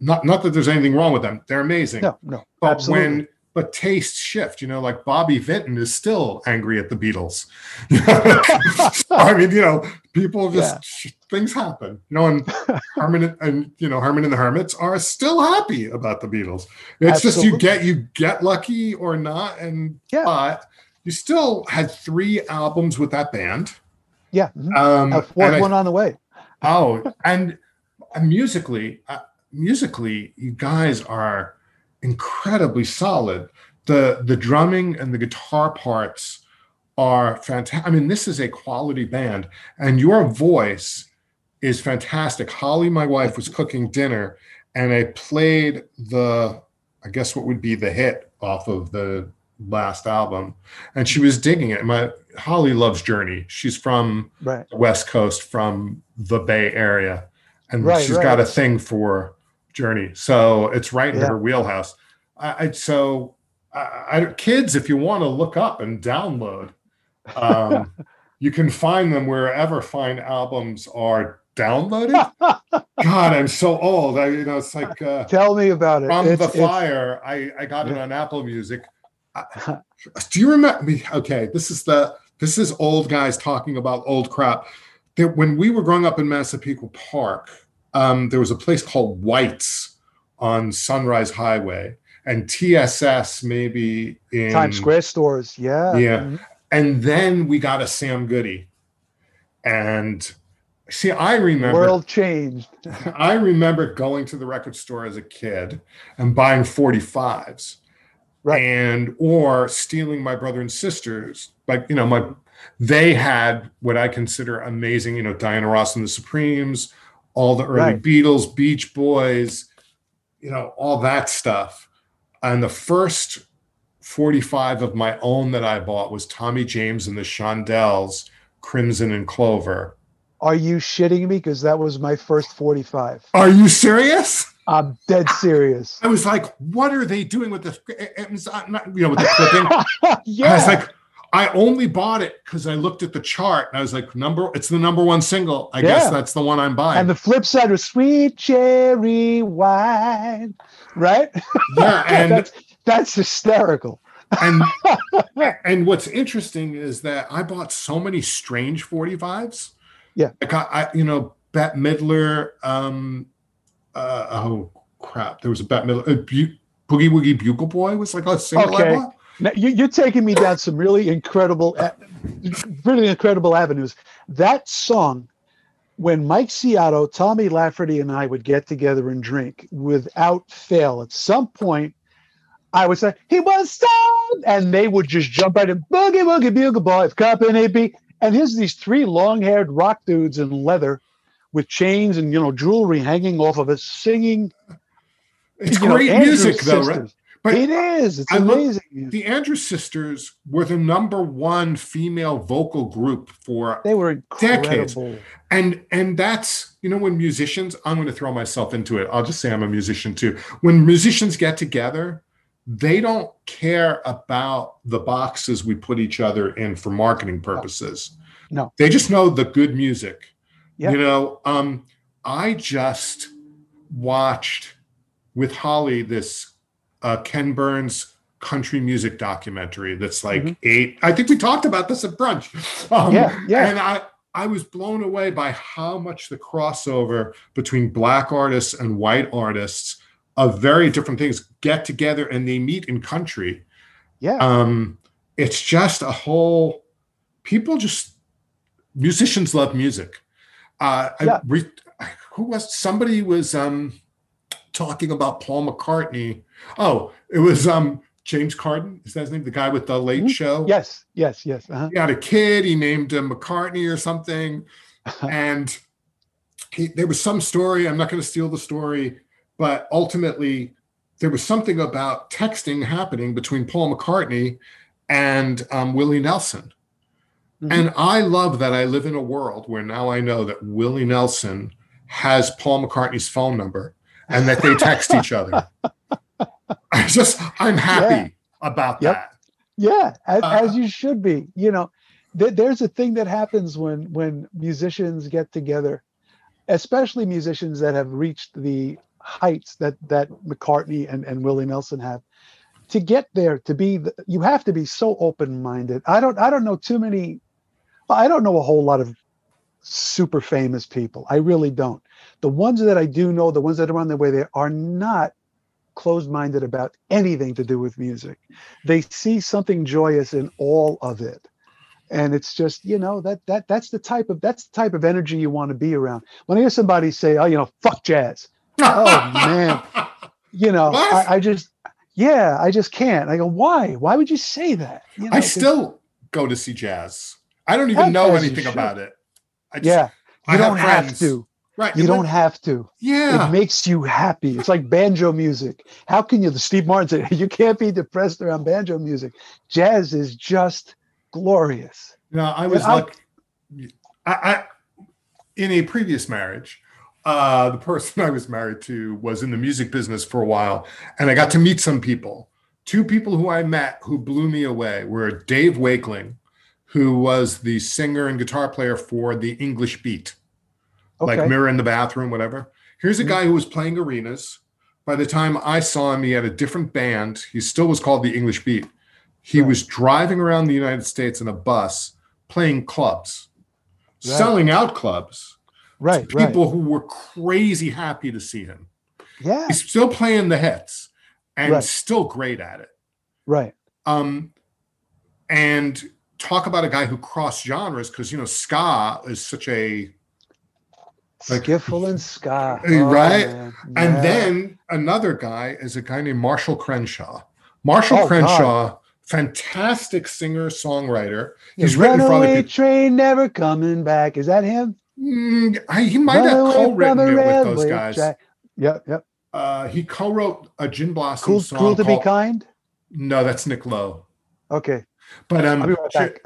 not not that there's anything wrong with them, they're amazing. No, no, but absolutely. when but tastes shift. You know, like Bobby Vinton is still angry at the Beatles. I mean, you know, people just yeah. Things happen. You know, and Herman and you know Herman and the Hermits are still happy about the Beatles. It's Absolutely. just you get you get lucky or not, and yeah. but you still had three albums with that band. Yeah, mm-hmm. um, a fourth one I, on the way. Oh, and musically, uh, musically, you guys are incredibly solid. The the drumming and the guitar parts are fantastic. I mean, this is a quality band, and your voice is fantastic. Holly, my wife, was cooking dinner, and I played the, I guess what would be the hit off of the last album, and she was digging it. My Holly loves Journey. She's from right. the West Coast, from the Bay Area, and right, she's right. got a thing for Journey. So it's right in yeah. her wheelhouse. I, I so I, I, kids, if you want to look up and download, um, you can find them wherever fine albums are downloaded. God, I'm so old. I, you know, it's like uh, tell me about it. From it's, the fire, I I got it on Apple Music. do you remember me? Okay, this is the this is old guys talking about old crap. There, when we were growing up in Massapequa Park, um, there was a place called White's on Sunrise Highway, and TSS maybe in Times Square stores. Yeah, yeah. Mm-hmm. And then we got a Sam Goody, and see, I remember world changed. I remember going to the record store as a kid and buying 45s right. and or stealing my brother and sisters like you know my they had what i consider amazing you know diana ross and the supremes all the early right. beatles beach boys you know all that stuff and the first 45 of my own that i bought was tommy james and the shondells crimson and clover are you shitting me because that was my first 45 are you serious I'm dead serious. I was like, what are they doing with this? It was not, you know, with the clipping. yeah. I was like, I only bought it because I looked at the chart and I was like, number, it's the number one single. I yeah. guess that's the one I'm buying. And the flip side was sweet cherry wine, right? Yeah. And that's, that's hysterical. and and what's interesting is that I bought so many strange 45s. Yeah. Like I, I you know, Bette Midler, um, uh, oh crap, there was a Bette Midler, uh, Bu- Boogie Woogie Bugle Boy was like a single okay. Now, you, are taking me down some really incredible, really incredible avenues. That song, when Mike Seato, Tommy Lafferty, and I would get together and drink without fail, at some point, I would say, he was stoned, and they would just jump right in, Boogie Woogie Bugle Boy, if company B. And here's these three long haired rock dudes in leather with chains and you know jewelry hanging off of it, singing. It's great know, music, though, right? But it is. It's I amazing. Look, the Andrews sisters were the number one female vocal group for they were decades, and and that's you know when musicians. I'm going to throw myself into it. I'll just say I'm a musician too. When musicians get together, they don't care about the boxes we put each other in for marketing purposes. No, they just know the good music yeah. You know, um, I just watched with Holly this uh, Ken Burns country music documentary that's like mm-hmm. eight. I think we talked about this at brunch. Um, yeah, yeah. And I, I was blown away by how much the crossover between black artists and white artists of very different things get together and they meet in country. Yeah. Um, it's just a whole people just musicians love music. Uh, yeah. I re- who was somebody was um, talking about Paul McCartney. Oh, it was um, James Corden. Is that his name? The guy with the Late mm-hmm. Show. Yes, yes, yes. Uh-huh. He had a kid. He named him McCartney or something, and he, there was some story. I'm not going to steal the story, but ultimately there was something about texting happening between Paul McCartney and um, Willie Nelson. Mm-hmm. And I love that I live in a world where now I know that Willie Nelson has Paul McCartney's phone number and that they text each other. I just, I'm happy yeah. about yep. that. Yeah, as, uh, as, you should be. You know, th- there's a thing that happens when when musicians get together, especially musicians that have reached the heights that that McCartney and, and Willie Nelson have. to get there to be the, you have to be so open-minded. I don't i don't know too many i don't know a whole lot of super famous people. I really don't. The ones that i do know the ones that are on their way there are not closed-minded about anything to do with music. They see something joyous in all of it. And it's just you know that that that's the type of that's the type of energy you want to be around. When i hear somebody say oh you know fuck jazz oh man. You know I, I, just yeah i just can't. I go why? Why would you say that? You know, i still go to see jazz. I don't even know anything about it. I just, yeah. You I don't have, have, to. Right you don't have to. Yeah. it makes you happy. It's like banjo music. How can you the steve martin said you can't be depressed around banjo music. Jazz is just glorious. No i was like I, I in a previous marriage uh, the person I was married to was in the music business for a while, and I got to meet some people. Two people who I met who blew me away were Dave Wakeling, who was the singer and guitar player for the English Beat, okay. like Mirror in the Bathroom, whatever. Here's a mm-hmm. guy who was playing arenas. By the time I saw him, he had a different band. He still was called the English Beat. He right. was driving around the United States in a bus playing clubs, right. selling out clubs right people right. who were crazy happy to see him. Yeah. He's still playing the hits and right. still great at it. Right. Um and talk about a guy who crossed genres because you know ska is such a like, skiffle and ska. Right? oh, and then another guy is a guy named marshall crenshaw. Marshall oh, crenshaw God. fantastic singer songwriter. He's written for other people. train never coming back. Is that him Mm, he might have co-written it with those guys. Jack. Yep, yep. Uh, he co-wrote a Gin Blossom cool, song. Cool to called, be kind. No, that's Nick Lowe. Okay. But um, right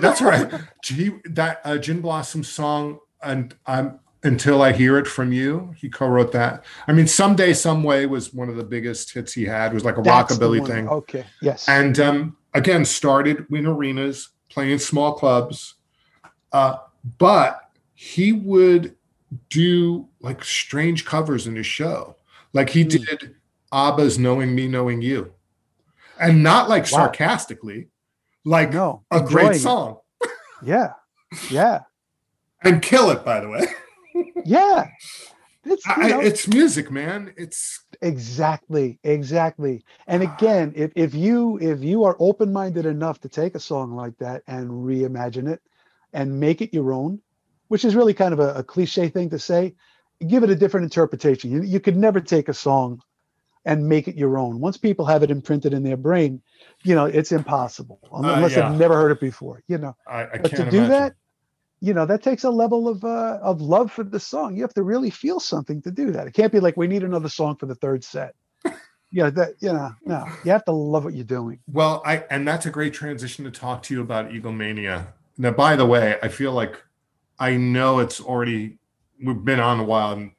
that's right. He, that uh, Gin Blossom song, and I'm until I hear it from you. He co-wrote that. I mean, someday, some way was one of the biggest hits he had. It was like a that's rockabilly thing. Okay. Yes. And um, again, started in arenas, playing small clubs, uh, but he would do like strange covers in his show. Like he mm. did ABBA's Knowing Me, Knowing You. And not like wow. sarcastically, like no, a great song. yeah. Yeah. and kill it, by the way. yeah. It's, I, it's music, man. It's exactly, exactly. And again, if, if you if you are open-minded enough to take a song like that and reimagine it and make it your own, which is really kind of a, a cliche thing to say. Give it a different interpretation. You, you could never take a song and make it your own. Once people have it imprinted in their brain, you know, it's impossible uh, unless uh, yeah. they've never heard it before, you know. I, I but to do imagine. that, you know, that takes a level of uh, of love for the song. You have to really feel something to do that. It can't be like we need another song for the third set. yeah, that you know, no, you have to love what you're doing. Well, I and that's a great transition to talk to you about Eagle Mania. Now, by the way, I feel like I know it's already we've been on a while,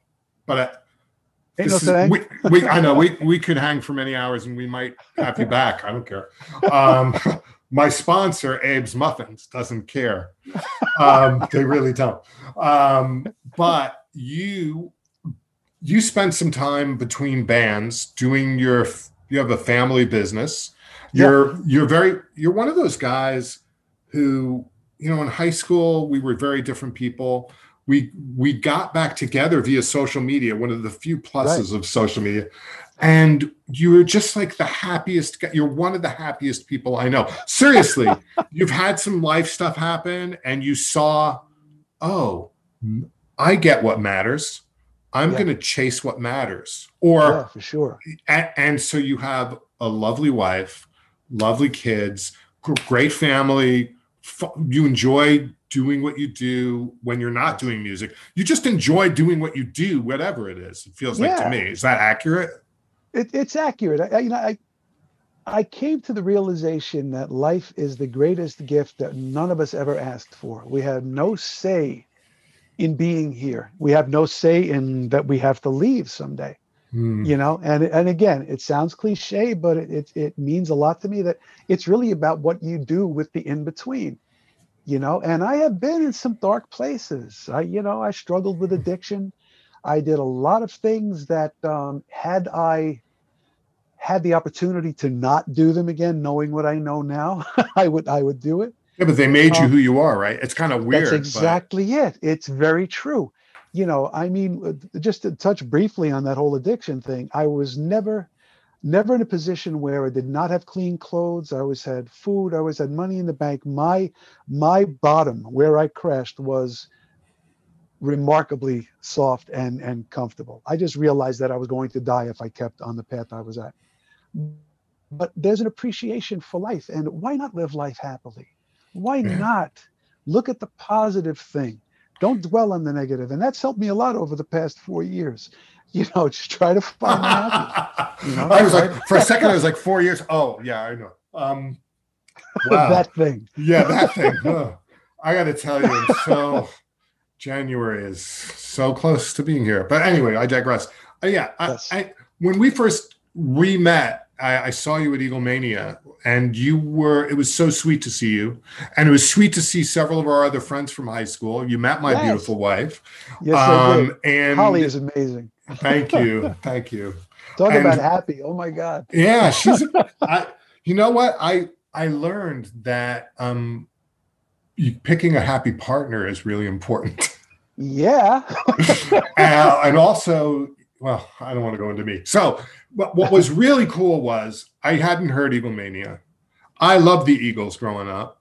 but I, this no is, we, we, I know we, we could hang for many hours and we might have you back. I don't care. Um, my sponsor, Abe's Muffins, doesn't care. Um, they really don't. Um, but you you spent some time between bands doing your you have a family business. You're yeah. you're very you're one of those guys who you know, in high school, we were very different people. We we got back together via social media, one of the few pluses right. of social media. And you were just like the happiest. You're one of the happiest people I know. Seriously, you've had some life stuff happen, and you saw, oh, I get what matters. I'm yeah. going to chase what matters. Or yeah, for sure. And, and so you have a lovely wife, lovely kids, great family, you enjoy doing what you do when you're not doing music. You just enjoy doing what you do, whatever it is. It feels yeah. like to me. Is that accurate? It, it's accurate. I, you know, I I came to the realization that life is the greatest gift that none of us ever asked for. We have no say in being here. We have no say in that we have to leave someday. Mm. You know, and and again, it sounds cliche, but it, it it means a lot to me that it's really about what you do with the in between. You know, and I have been in some dark places. I, you know, I struggled with addiction. I did a lot of things that um, had I had the opportunity to not do them again, knowing what I know now, I would I would do it. Yeah, but they made you Um, who you are, right? It's kind of weird. That's but- exactly it. It's very true. You know, I mean, uh, just to touch briefly on that whole addiction thing, I was never, never in a position where I did not have clean clothes. I always had food. I always had money in the bank. My, my bottom where I crashed was remarkably soft and and comfortable. I just realized that I was going to die if I kept on the path I was at. But there's an appreciation for life, and why not live life happily? Why Yeah. not look at the positive thing? Don't dwell on the negative, and that's helped me a lot over the past four years. You know, just try to find happy. you know? I was like, for a second, I was like, four years. Oh, yeah, I know. Um, wow. that thing. yeah, that thing. Ugh. I got to tell you, so January is so close to being here. But anyway, I digress. Uh, yeah, I, Yes. I, when we first re met, I, I saw you at Eagle Mania, and you were. It was so sweet to see you, and it was sweet to see several of our other friends from high school. You met my Yes. beautiful wife. Yes, I did. um, and Holly is amazing. thank you, thank you. Talk and- about happy. Oh my God. Yeah, she's. I, you know what? I I learned that um, you, picking a happy partner is really important, Yeah. uh, and also, well, I don't want to go into me. So, what, what was really cool was I hadn't heard Eagle Mania. I loved the Eagles growing up.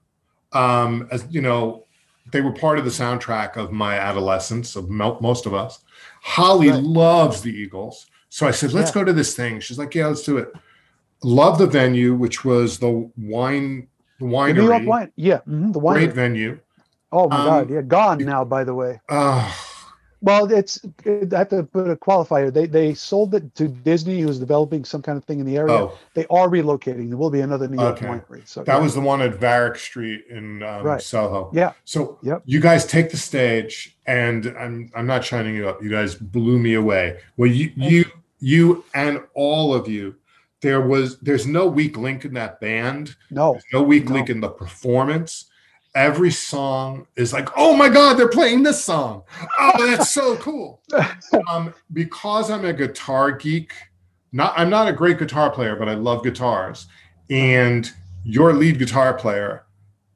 Um, as you know, they were part of the soundtrack of my adolescence of most of us. Holly Right. loves the Eagles, so I said, "Let's Yeah. go to this thing." She's like, "Yeah, let's do it." Love the venue, which was the wine, the The New York wine. Yeah. mhm, the wine. great venue. Oh my Um, God. Yeah. Gone now, by the way. Uh, Well, it's I have to put a qualifier. They they sold it to Disney, who's developing some kind of thing in the area. oh, They are relocating. There will be another New York Okay. winery. So that yeah. was the one at Varick Street in um, Right. Soho. Yeah. So Yep. you guys take the stage, and I'm I'm not shining you up. You guys blew me away. Well, you you you and all of you. There was there's no weak link in that band. no. There's no weak No. link in the performance. Every song is like, oh my God, they're playing this song. Oh, that's so cool. Um, because I'm a guitar geek, not I'm not a great guitar player, but I love guitars. And your lead guitar player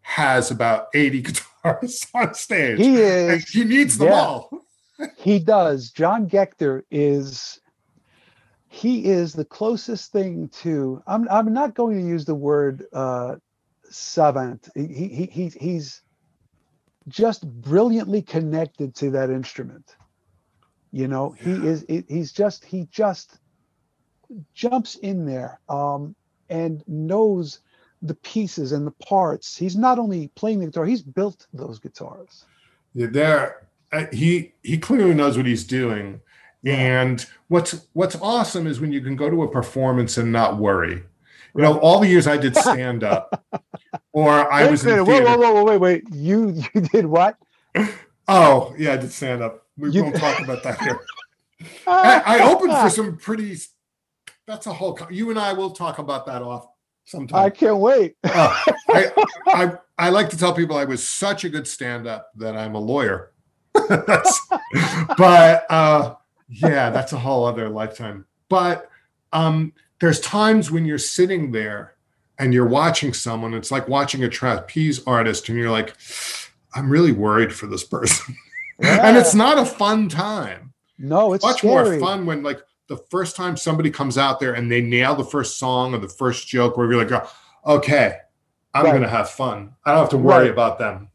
has about 80 guitars on stage. He and is. he needs them yeah. all. He does. John Gechter is. He is the closest thing to. I'm. I'm not going to use the word uh, savant. He, he he he's just brilliantly connected to that instrument. You know, he is. He's just. He just jumps in there um, and knows the pieces and the parts. He's not only playing the guitar. He's built those guitars. Yeah, there he he clearly knows what he's doing. And what's what's awesome is when you can go to a performance and not worry. You know, all the years I did stand up, or I Wait was a minute, in whoa, theater. whoa, whoa, wait, wait. You you did what? Oh, yeah, I did stand up. We You- won't talk about that here. I, I opened for some pretty. That's a whole. You and I will talk about that off sometime. I can't wait. Oh, I, I I like to tell people I was such a good stand up that I'm a lawyer. But uh, yeah, that's a whole other lifetime. But um, there's times when you're sitting there and you're watching someone. It's like watching a trapeze artist, and you're like, I'm really worried for this person, and it's not a fun time. no, it's Much scary. more fun when like the first time somebody comes out there and they nail the first song or the first joke, where you're like, oh, okay, I'm Right. gonna have fun. I don't have to worry Right. about them.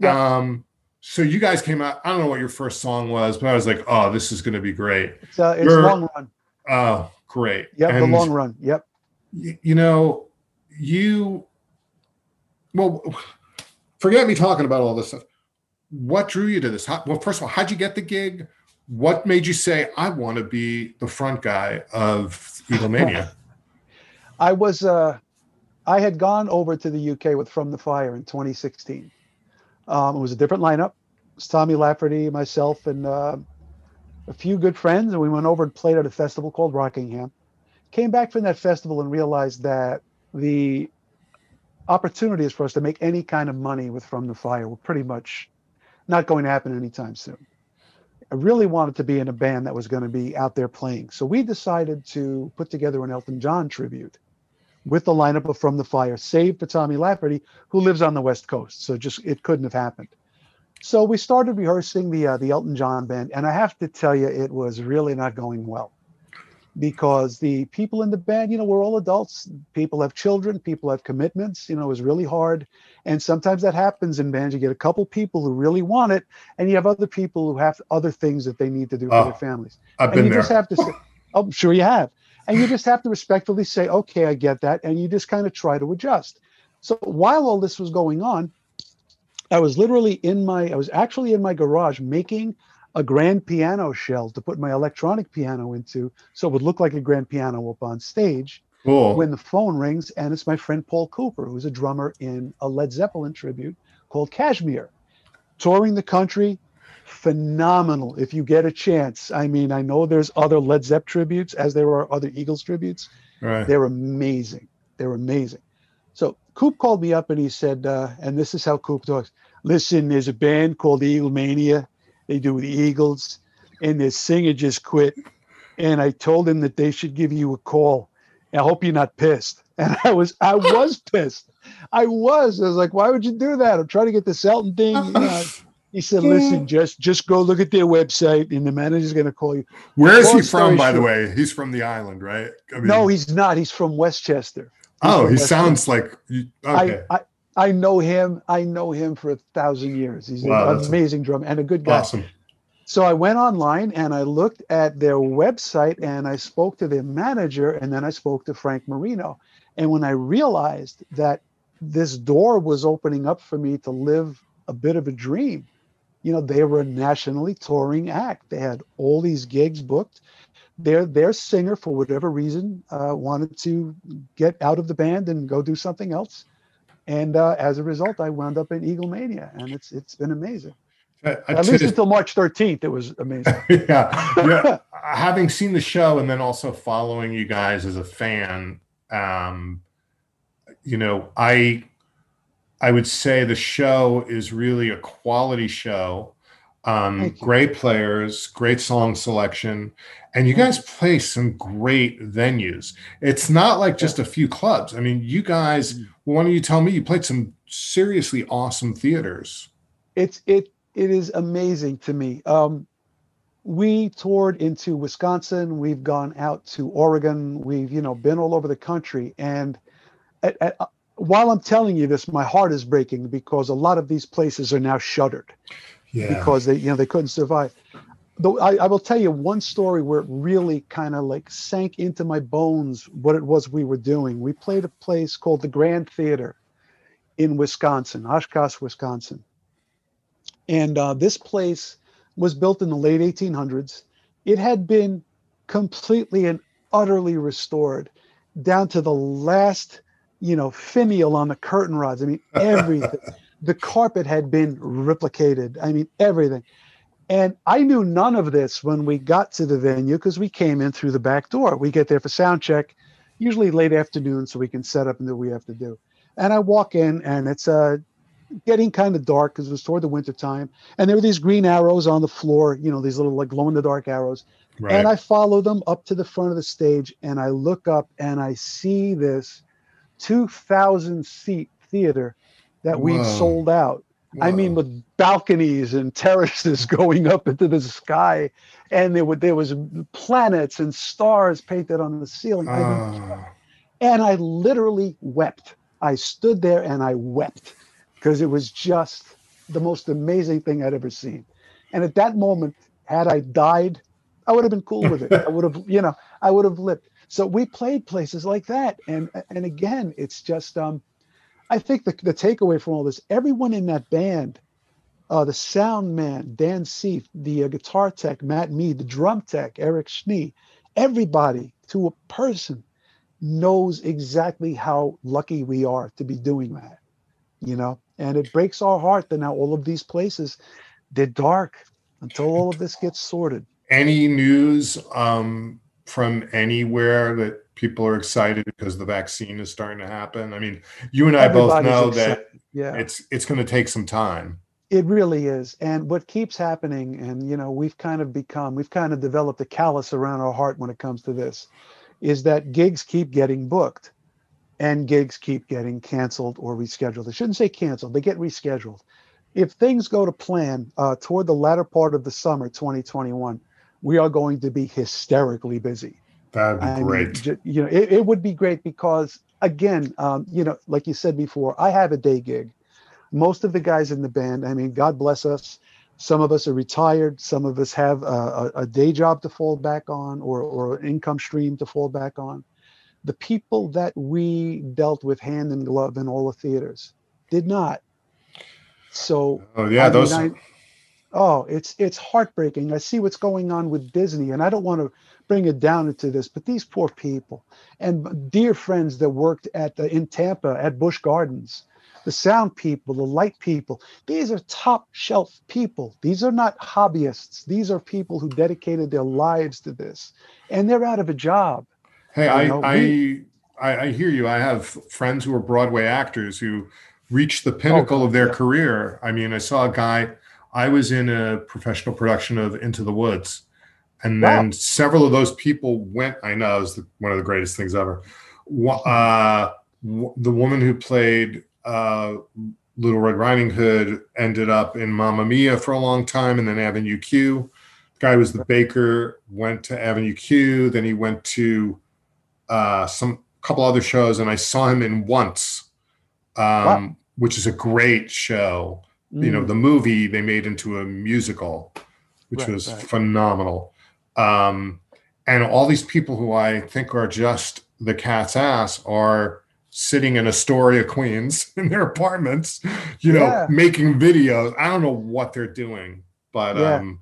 Yeah. Um, so you guys came out. I don't know what your first song was, but I was like, oh, this is gonna be great. It's, uh, it's long run. Oh, great. Yeah, the long run. Yep. y- you know, you well, forget me talking about all this stuff. What drew you to this? How, well, first of all, how'd you get the gig? What made you say I want to be the front guy of Eaglemania? I was uh I had gone over to the UK with From the Fire in 2016. Um, it was a different lineup. It was Tommy Lafferty, myself, and uh, a few good friends, and we went over and played at a festival called Rockingham. Came back from that festival and realized that the opportunities for us to make any kind of money with From the Fire were pretty much not going to happen anytime soon. I really wanted to be in a band that was going to be out there playing. So we decided to put together an Elton John tribute with the lineup of From the Fire, save for Tommy Lafferty, who lives on the West Coast. So just it couldn't have happened. So we started rehearsing the uh, the Elton John band, and I have to tell you, it was really not going well because the people in the band, you know, we're all adults. People have children, people have commitments. You know, it was really hard, and sometimes that happens in bands. You get a couple people who really want it, and you have other people who have other things that they need to do for Oh, their families. I've and been you there. just have to say, "Oh, I'm sure you have," and you just have to respectfully say, "Okay, I get that," and you just kind of try to adjust. So while all this was going on, I was literally in my, I was actually in my garage making a grand piano shell to put my electronic piano into, so it would look like a grand piano up on stage. Cool. When the phone rings, and it's my friend Paul Cooper, who's a drummer in a Led Zeppelin tribute called Kashmir, touring the country. Phenomenal. If you get a chance, I mean, I know there's other Led Zepp tributes, as there are other Eagles tributes. right. They're amazing. They're amazing. So Coop called me up and he said, uh, and this is how Coop talks. Listen, there's a band called the Eagle Mania. They do the Eagles, and their singer just quit. And I told him that they should give you a call. I hope you're not pissed. And I was, I was pissed. I was. I was like, why would you do that? I'm trying to get the Elton thing. You know. He said, listen, just just go look at their website, and the manager's going to call you. Where is he from, story by the way? He's from the island, right? I mean- No, he's not. He's from Westchester. Oh, he sounds like. Okay. I, I I know him. I know him for a thousand years. He's Wow, an amazing drummer and a good guy. awesome. So I went online and I looked at their website and I spoke to their manager and then I spoke to Frank Marino. And when I realized that this door was opening up for me to live a bit of a dream, you know, they were a nationally touring act. They had all these gigs booked. Their their singer, for whatever reason, uh, wanted to get out of the band and go do something else. And uh, as a result, I wound up in Eagle Mania, and it's it's been amazing. I At least until March 13th, it was amazing. yeah, yeah. Having seen the show and then also following you guys as a fan, um, you know, I I would say the show is really a quality show. Um, great players, great song selection, and you guys play some great venues. It's not like just a few clubs. I mean, you guys. Mm. Why don't you tell me you played some seriously awesome theaters? it's it it is amazing to me. Um, we toured into Wisconsin. We've gone out to Oregon. We've you know been all over the country. And at, at, while I'm telling you this, my heart is breaking because a lot of these places are now shuttered Yeah. because they you know they couldn't survive. Though I, I will tell you one story where it really kind of like sank into my bones what it was we were doing. We played a place called the Grand Theater in Wisconsin, Oshkosh, Wisconsin. And uh, this place was built in the late 1800s. It had been completely and utterly restored down to the last, you know, finial on the curtain rods. I mean, everything. The carpet had been replicated. I mean, everything. And I knew none of this when we got to the venue because we came in through the back door. We get there for sound check, usually late afternoon, so we can set up and do what we have to do. And I walk in, and it's uh, getting kind of dark because it was toward the winter time. And there were these green arrows on the floor, you know, these little like glow in the dark arrows. Right. And I follow them up to the front of the stage and I look up and I see this 2,000 seat theater that we've sold out. I mean, with balconies and terraces going up into the sky, and there were there was planets and stars painted on the ceiling. I mean, Ah. and I literally wept. I stood there and I wept because it was just the most amazing thing I'd ever seen. And at that moment, had I died, I would have been cool with it. I would have, you know, I would have lived. So we played places like that, and and again, it's just um, I think the the takeaway from all this, everyone in that band, uh, the sound man Dan Seif, the uh, guitar tech Matt Mead, the drum tech Eric Schnee, everybody to a person knows exactly how lucky we are to be doing that, you know. And it breaks our heart that now all of these places, they're dark until all of this gets sorted. any news um, from anywhere that people are excited because the vaccine is starting to happen? I mean, you and I both know excited. that Yeah. it's it's going to take some time. It really is. And what keeps happening, and you know, we've kind of become, we've kind of developed a callus around our heart when it comes to this, is that gigs keep getting booked and gigs keep getting canceled or rescheduled. I shouldn't say canceled, they get rescheduled. If things go to plan uh, toward the latter part of the summer 2021, we are going to be hysterically busy. That'd be I great. Mean, you know, it, it, would be great because, again, um, you know, like you said before, I have a day gig. Most of the guys in the band, I mean, God bless us. Some of us are retired. Some of us have a, a, a day job to fall back on or, or an income stream to fall back on the people that we dealt with hand in glove in all the theaters did not. So oh yeah, I those. Mean, I, oh, it's it's heartbreaking. I see what's going on with Disney, and I don't want to bring it down into this, but these poor people and dear friends that worked at the, in Tampa at Busch Gardens, the sound people, the light people. These are top shelf people. These are not hobbyists. These are people who dedicated their lives to this, and they're out of a job. Hey, I, know, I, we, I, I hear you. I have friends who are Broadway actors who reached the oh, pinnacle oh, of their yeah. career. I mean, I saw a guy. I was in a professional production of Into the Woods, and then wow. several of those people went. I know it was the, one of the greatest things ever. Uh, the woman who played uh, Little Red Riding Hood ended up in Mamma Mia for a long time, and then Avenue Q. The guy who was the baker. Went to Avenue Q. Then he went to uh, some couple other shows, and I saw him in Once, um, wow. which is a great show. Mm. You know, mm. the movie they made into a musical, which right, was right. phenomenal. Um, and all these people who I think are just the cat's ass are sitting in Astoria, Queens, in their apartments, you know, yeah. making videos. I don't know what they're doing, but yeah. um,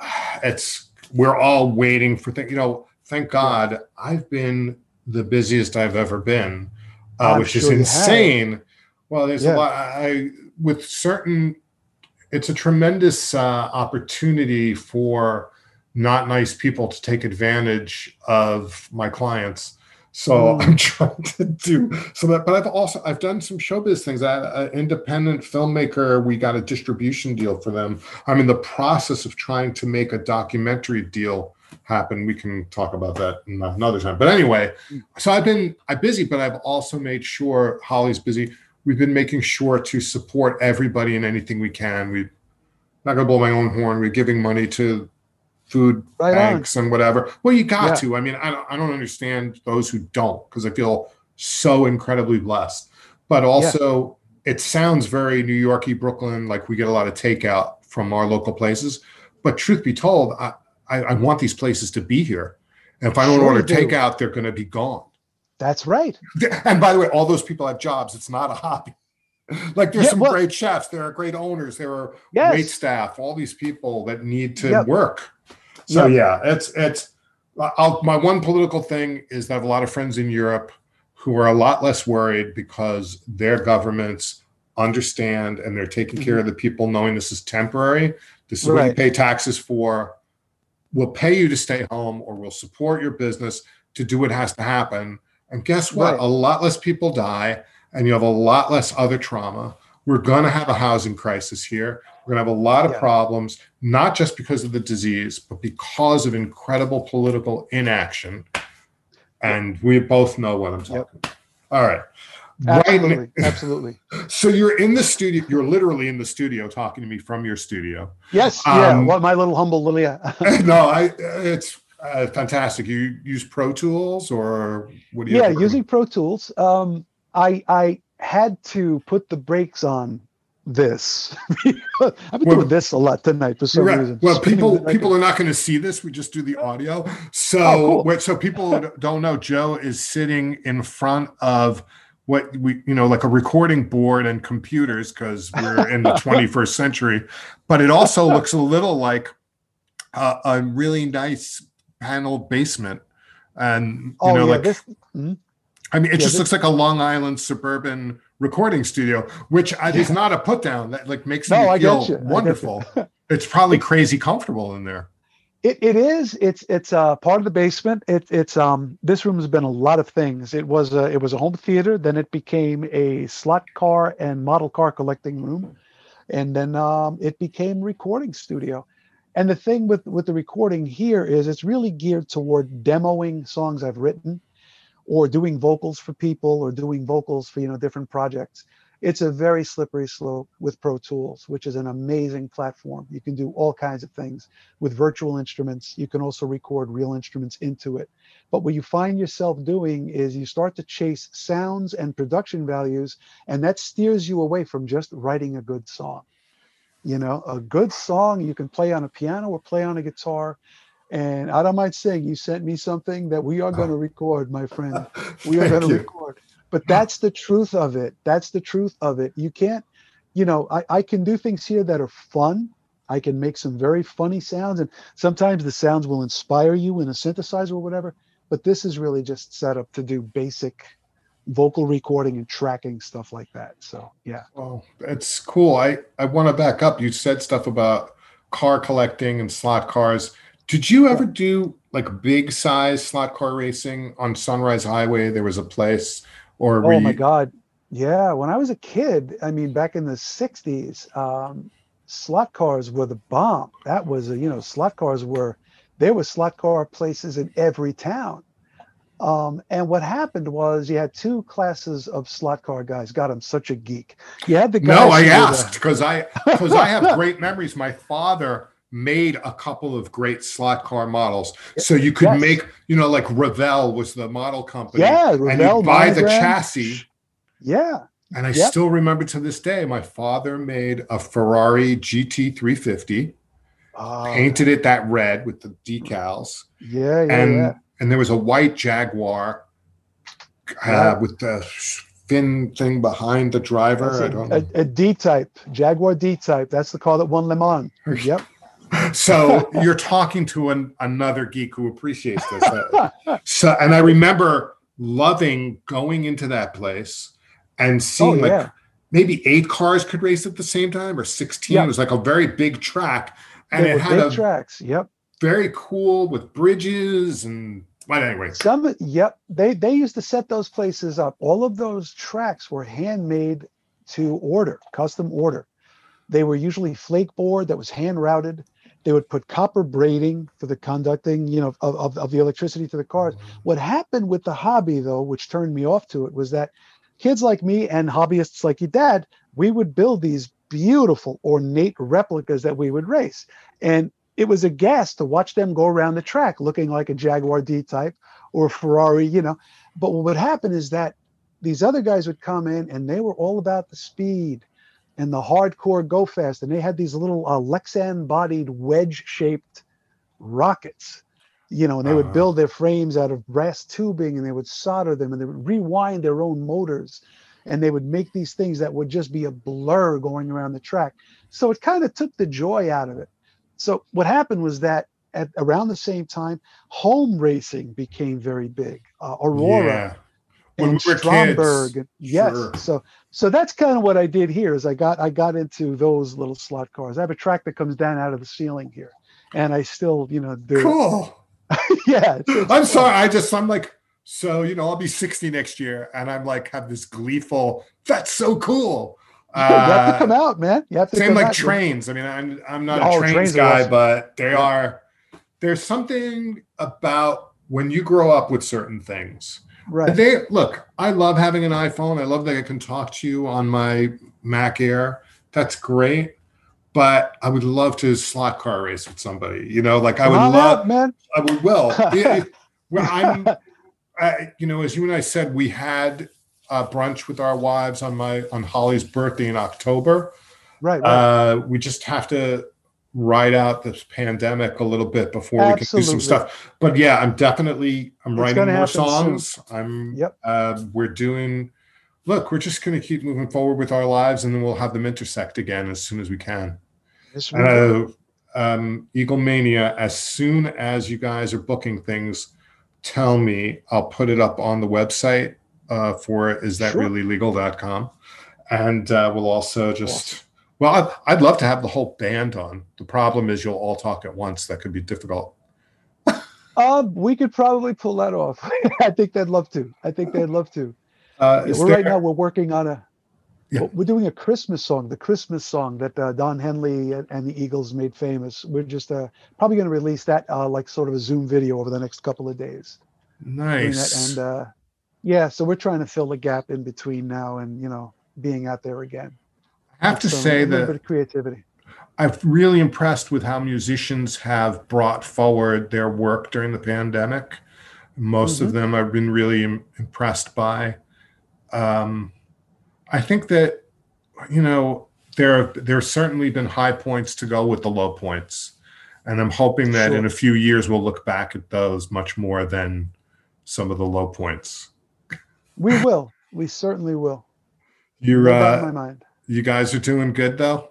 it's we're all waiting for things. You know, thank God I've been the busiest I've ever been, uh, which sure is insane. Well, there's yeah. a lot. I with certain, it's a tremendous uh, opportunity for not nice people to take advantage of my clients. So mm. I'm trying to do so that, but I've also I've done some showbiz things. I an independent filmmaker. We got a distribution deal for them. I'm in the process of trying to make a documentary deal happen. We can talk about that another time. But anyway, so I've been I'm busy, but I've also made sure Holly's busy. We've been making sure to support everybody in anything we can. We not gonna blow my own horn. We're giving money to food right banks on. and whatever. Well, you got yeah. to. I mean, I don't, I don't understand those who don't because I feel so incredibly blessed. But also, yeah. it sounds very New Yorky, Brooklyn, like we get a lot of takeout from our local places. But truth be told, I, I, I want these places to be here. And if I don't sure order do. takeout, they're going to be gone. That's right. And by the way, all those people have jobs. It's not a hobby. like there's yeah, some well, great chefs, there are great owners, there are yes. wait staff, all these people that need to yep. work. So yep. yeah, it's it's. I'll, my one political thing is that I have a lot of friends in Europe who are a lot less worried because their governments understand and they're taking mm-hmm. care of the people, knowing this is temporary. This is right. what you pay taxes for we'll pay you to stay home or we'll support your business to do what has to happen. And guess what? Right. A lot less people die and you have a lot less other trauma. We're going to have a housing crisis here. We're going to have a lot of yeah. problems, not just because of the disease, but because of incredible political inaction. And we both know what I'm talking yep. about. All right. Absolutely. Right. Absolutely. So you're in the studio. You're literally in the studio talking to me from your studio. Yes. Um, yeah. What my little humble little yeah. no, I. It's uh, fantastic. You use Pro Tools or what do you? Yeah, using Pro Tools. Um, I I had to put the brakes on this. I've been well, doing this a lot tonight for some right. reason. Well, people people are not going to see this. We just do the audio. So, oh, cool. so people don't know. Joe is sitting in front of what we you know like a recording board and computers because we're in the 21st century but it also looks a little like a, a really nice panel basement and you oh, know yeah, like this, mm-hmm. i mean it yeah, just this, looks like a long island suburban recording studio which yeah. is not a put down that like makes no, me feel wonderful it's probably crazy comfortable in there it, it is. It's it's uh, part of the basement. It, it's um this room has been a lot of things. It was a, it was a home theater. Then it became a slot car and model car collecting room. and then um, it became recording studio. And the thing with with the recording here is it's really geared toward demoing songs I've written, or doing vocals for people, or doing vocals for you know different projects it's a very slippery slope with Pro Tools, which is an amazing platform. You can do all kinds of things with virtual instruments. You can also record real instruments into it. But what you find yourself doing is you start to chase sounds and production values, and that steers you away from just writing a good song. You know, a good song you can play on a piano or play on a guitar. And I don't mind saying you sent me something that we are going to record, my friend. We are going to record. But that's the truth of it. That's the truth of it. You can't you know I, I can do things here that are fun. I can make some very funny sounds and sometimes the sounds will inspire you in a synthesizer or whatever but this is really just set up to do basic vocal recording and tracking stuff like that so yeah Oh, it's cool i i want to back up you said stuff about car collecting and slot cars did you ever do like big size slot car racing on sunrise highway there was a place or oh my you... god, yeah. When I was a kid, I mean, back in the '60s, um, slot cars were the bomb. That was a, you know, slot cars were there were slot car places in every town. Um, and what happened was you had two classes of slot car guys. God, I'm such a geek. You had the guys. No, I asked because I because I have great memories. My father made a couple of great slot car models. So you could yes. make, you know, like Revell was the model company. Yeah, Revell, and you buy the chassis. Yeah. And I yep. still remember to this day, my father made a Ferrari GT 350, oh. painted it that red with the decals. Yeah, yeah, and, yeah. And there was a white Jaguar uh, with the fin thing behind the driver. A, a D type, Jaguar D type. That's the car that won Le Mans. Yep so you're talking to an, another geek who appreciates this. so, and I remember loving going into that place and seeing oh, yeah. like maybe eight cars could race at the same time or 16. Yep. It was like a very big track. And it had a tracks. Yep. Very cool with bridges and but anyway. Some yep. They they used to set those places up. All of those tracks were handmade to order, custom order. They were usually flake board that was hand routed. They would put copper braiding for the conducting, you know, of, of, of the electricity to the cars. Mm-hmm. What happened with the hobby, though, which turned me off to it, was that kids like me and hobbyists like your dad, we would build these beautiful, ornate replicas that we would race. And it was a gas to watch them go around the track looking like a Jaguar D type or a Ferrari, you know. But what would happen is that these other guys would come in and they were all about the speed and the hardcore go fast, and they had these little uh, Lexan bodied wedge shaped rockets, you know, and they uh-huh. would build their frames out of brass tubing and they would solder them and they would rewind their own motors and they would make these things that would just be a blur going around the track. So it kind of took the joy out of it. So what happened was that at around the same time, home racing became very big. Uh, Aurora. Yeah and we Strombecker. And, yes. Sure. So so that's kind of what I did here is I got I got into those little slot cars. I have a track that comes down out of the ceiling here. And I still, you know, do cool. yeah. It's, it's I'm fun. sorry. I just I'm like, so you know, I'll be 60 next year, and I'm like have this gleeful, that's so cool. Uh, you have to come out, man. You have to same like out. trains. I mean, I'm I'm not oh, a trains, trains guy, but they yeah. are there's something about when you grow up with certain things Right. They look. I love having an iPhone. I love that I can talk to you on my Mac Air. That's great. But I would love to slot car race with somebody. You know, like I would love. Out, man. I would. Well, I'm, I, you know, as you and I said, we had a brunch with our wives on my on Holly's birthday in October. Right. right. Uh, we just have to ride out this pandemic a little bit before Absolutely. we can do some stuff. But yeah, I'm definitely I'm it's writing more songs. Soon. I'm yep. Uh, we're doing. Look, we're just going to keep moving forward with our lives, and then we'll have them intersect again as soon as we can. Uh, um, Eagle Mania. As soon as you guys are booking things, tell me. I'll put it up on the website uh, for is that sure. really legal.com. and uh, we'll also just. Awesome well, I'd, I'd love to have the whole band on. The problem is you'll all talk at once. That could be difficult. um, we could probably pull that off. I think they'd love to. I think they'd love to. Uh, yeah, we're there, right now we're working on a. Yeah. We're doing a Christmas song, the Christmas song that uh, Don Henley and, and the Eagles made famous. We're just uh, probably going to release that uh, like sort of a Zoom video over the next couple of days. Nice. And uh, yeah, so we're trying to fill the gap in between now and you know being out there again. I have to say that of creativity. I'm really impressed with how musicians have brought forward their work during the pandemic. Most of Mhm. them I've been really im- impressed by. Um, I think that you know there there's certainly been high points to go with the low points, and I'm hoping that in a few years we'll look back at those much more than some of the low points. We will. We certainly will. You're uh, my mind. you guys are doing good though,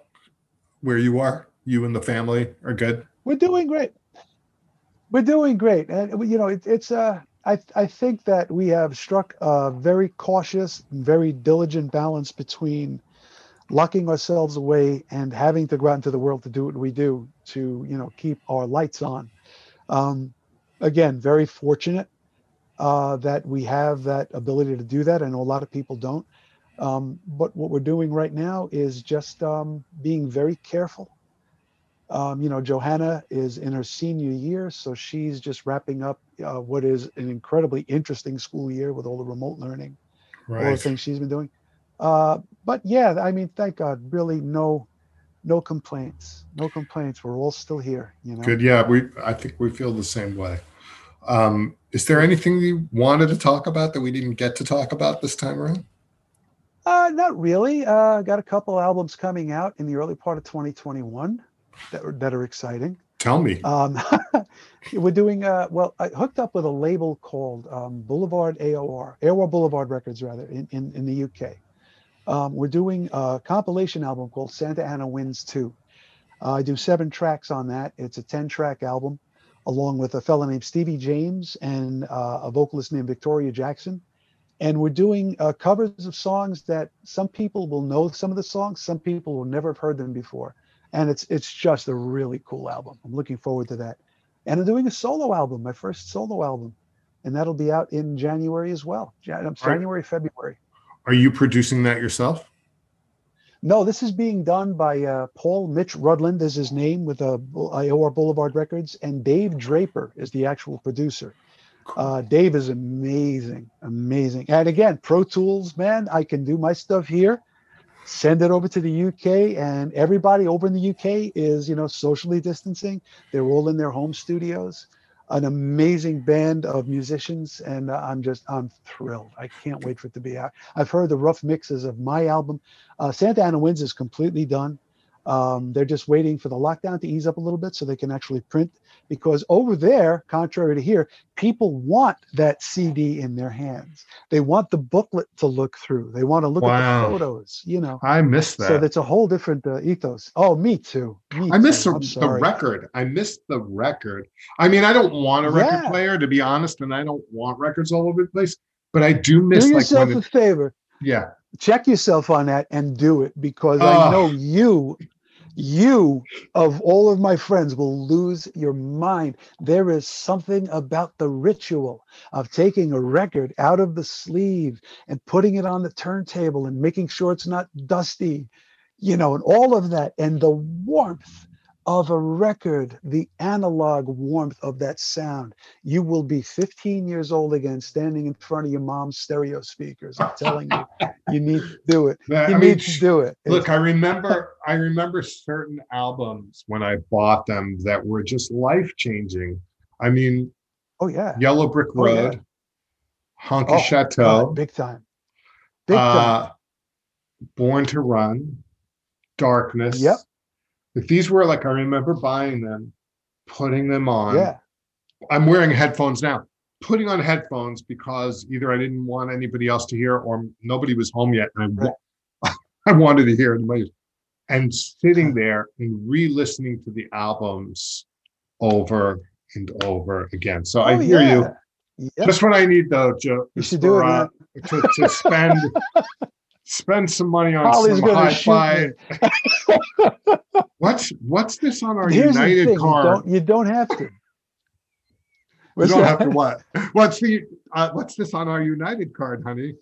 where you are. You and the family are good. We're doing great. We're doing great, and you know, it, it's uh, I I think that we have struck a very cautious, and very diligent balance between locking ourselves away and having to go out into the world to do what we do to you know keep our lights on. Um, again, very fortunate uh, that we have that ability to do that. I know a lot of people don't. Um, but what we're doing right now is just um, being very careful. Um, you know, Johanna is in her senior year, so she's just wrapping up uh, what is an incredibly interesting school year with all the remote learning, all the things she's been doing. Uh, but yeah, I mean, thank God, really no, no complaints, no complaints. We're all still here, you know. Good. Yeah, we. I think we feel the same way. Um, is there anything you wanted to talk about that we didn't get to talk about this time around? Uh, not really. Uh, got a couple albums coming out in the early part of 2021 that are, that are exciting. Tell me. Um, we're doing uh, well. I hooked up with a label called um, Boulevard AOR, AOR Boulevard Records, rather, in in, in the UK. Um, we're doing a compilation album called Santa Ana Winds 2. Uh, I do seven tracks on that. It's a 10 track album, along with a fellow named Stevie James and uh, a vocalist named Victoria Jackson. And we're doing uh, covers of songs that some people will know some of the songs, some people will never have heard them before. And it's it's just a really cool album. I'm looking forward to that. And I'm doing a solo album, my first solo album, and that'll be out in January as well. January, February. Are you producing that yourself? No, this is being done by uh, Paul Mitch Rudland, is his name, with uh, AOR Boulevard Records, and Dave Draper is the actual producer. Uh, Dave is amazing, amazing. And again, Pro Tools, man, I can do my stuff here, send it over to the UK, and everybody over in the UK is, you know, socially distancing. They're all in their home studios. An amazing band of musicians, and I'm just, I'm thrilled. I can't wait for it to be out. I've heard the rough mixes of my album. Uh, Santa Ana Winds is completely done. Um, they're just waiting for the lockdown to ease up a little bit so they can actually print. Because over there, contrary to here, people want that CD in their hands. They want the booklet to look through. They want to look at the photos. You know, I miss that. so that's a whole different uh, ethos. Oh, me too. Me I miss too. the, the record. I miss the record. I mean, I don't want a record Yeah. player to be honest, and I don't want records all over the place. But I do miss Do yourself when a it, favor. yeah. Check yourself on that and do it because Oh. I know you, you of all of my friends will lose your mind. There is something about the ritual of taking a record out of the sleeve and putting it on the turntable and making sure it's not dusty, you know, and all of that and the warmth of a record, the analog warmth of that sound. You will be 15 years old again, standing in front of your mom's stereo speakers. I'm telling you, you need to do it. That- You I mean, need to do it. Look, I remember I remember certain albums when I bought them that were just life changing. I mean, oh yeah, Yellow Brick Oh, yeah. Road, Honky Oh, Chateau, God, big time, big time. uh, Born to Run, Darkness. Yep. If these were like I remember buying them, putting them on. yeah, I'm wearing headphones now. Putting on headphones because either I didn't want anybody else to hear or nobody was home yet, and I, wa- I wanted to hear it. And sitting there and re-listening to the albums over and over again. So I oh, hear you. yeah. Yep. Just what I need though, Joe. You should do it, uh, to, to spend spend some money on Holly's some hi-fi. What's what's this on our Here's United thing: you card? don't, you don't have to. You don't have to what? What's the uh, what's this on our United card, honey?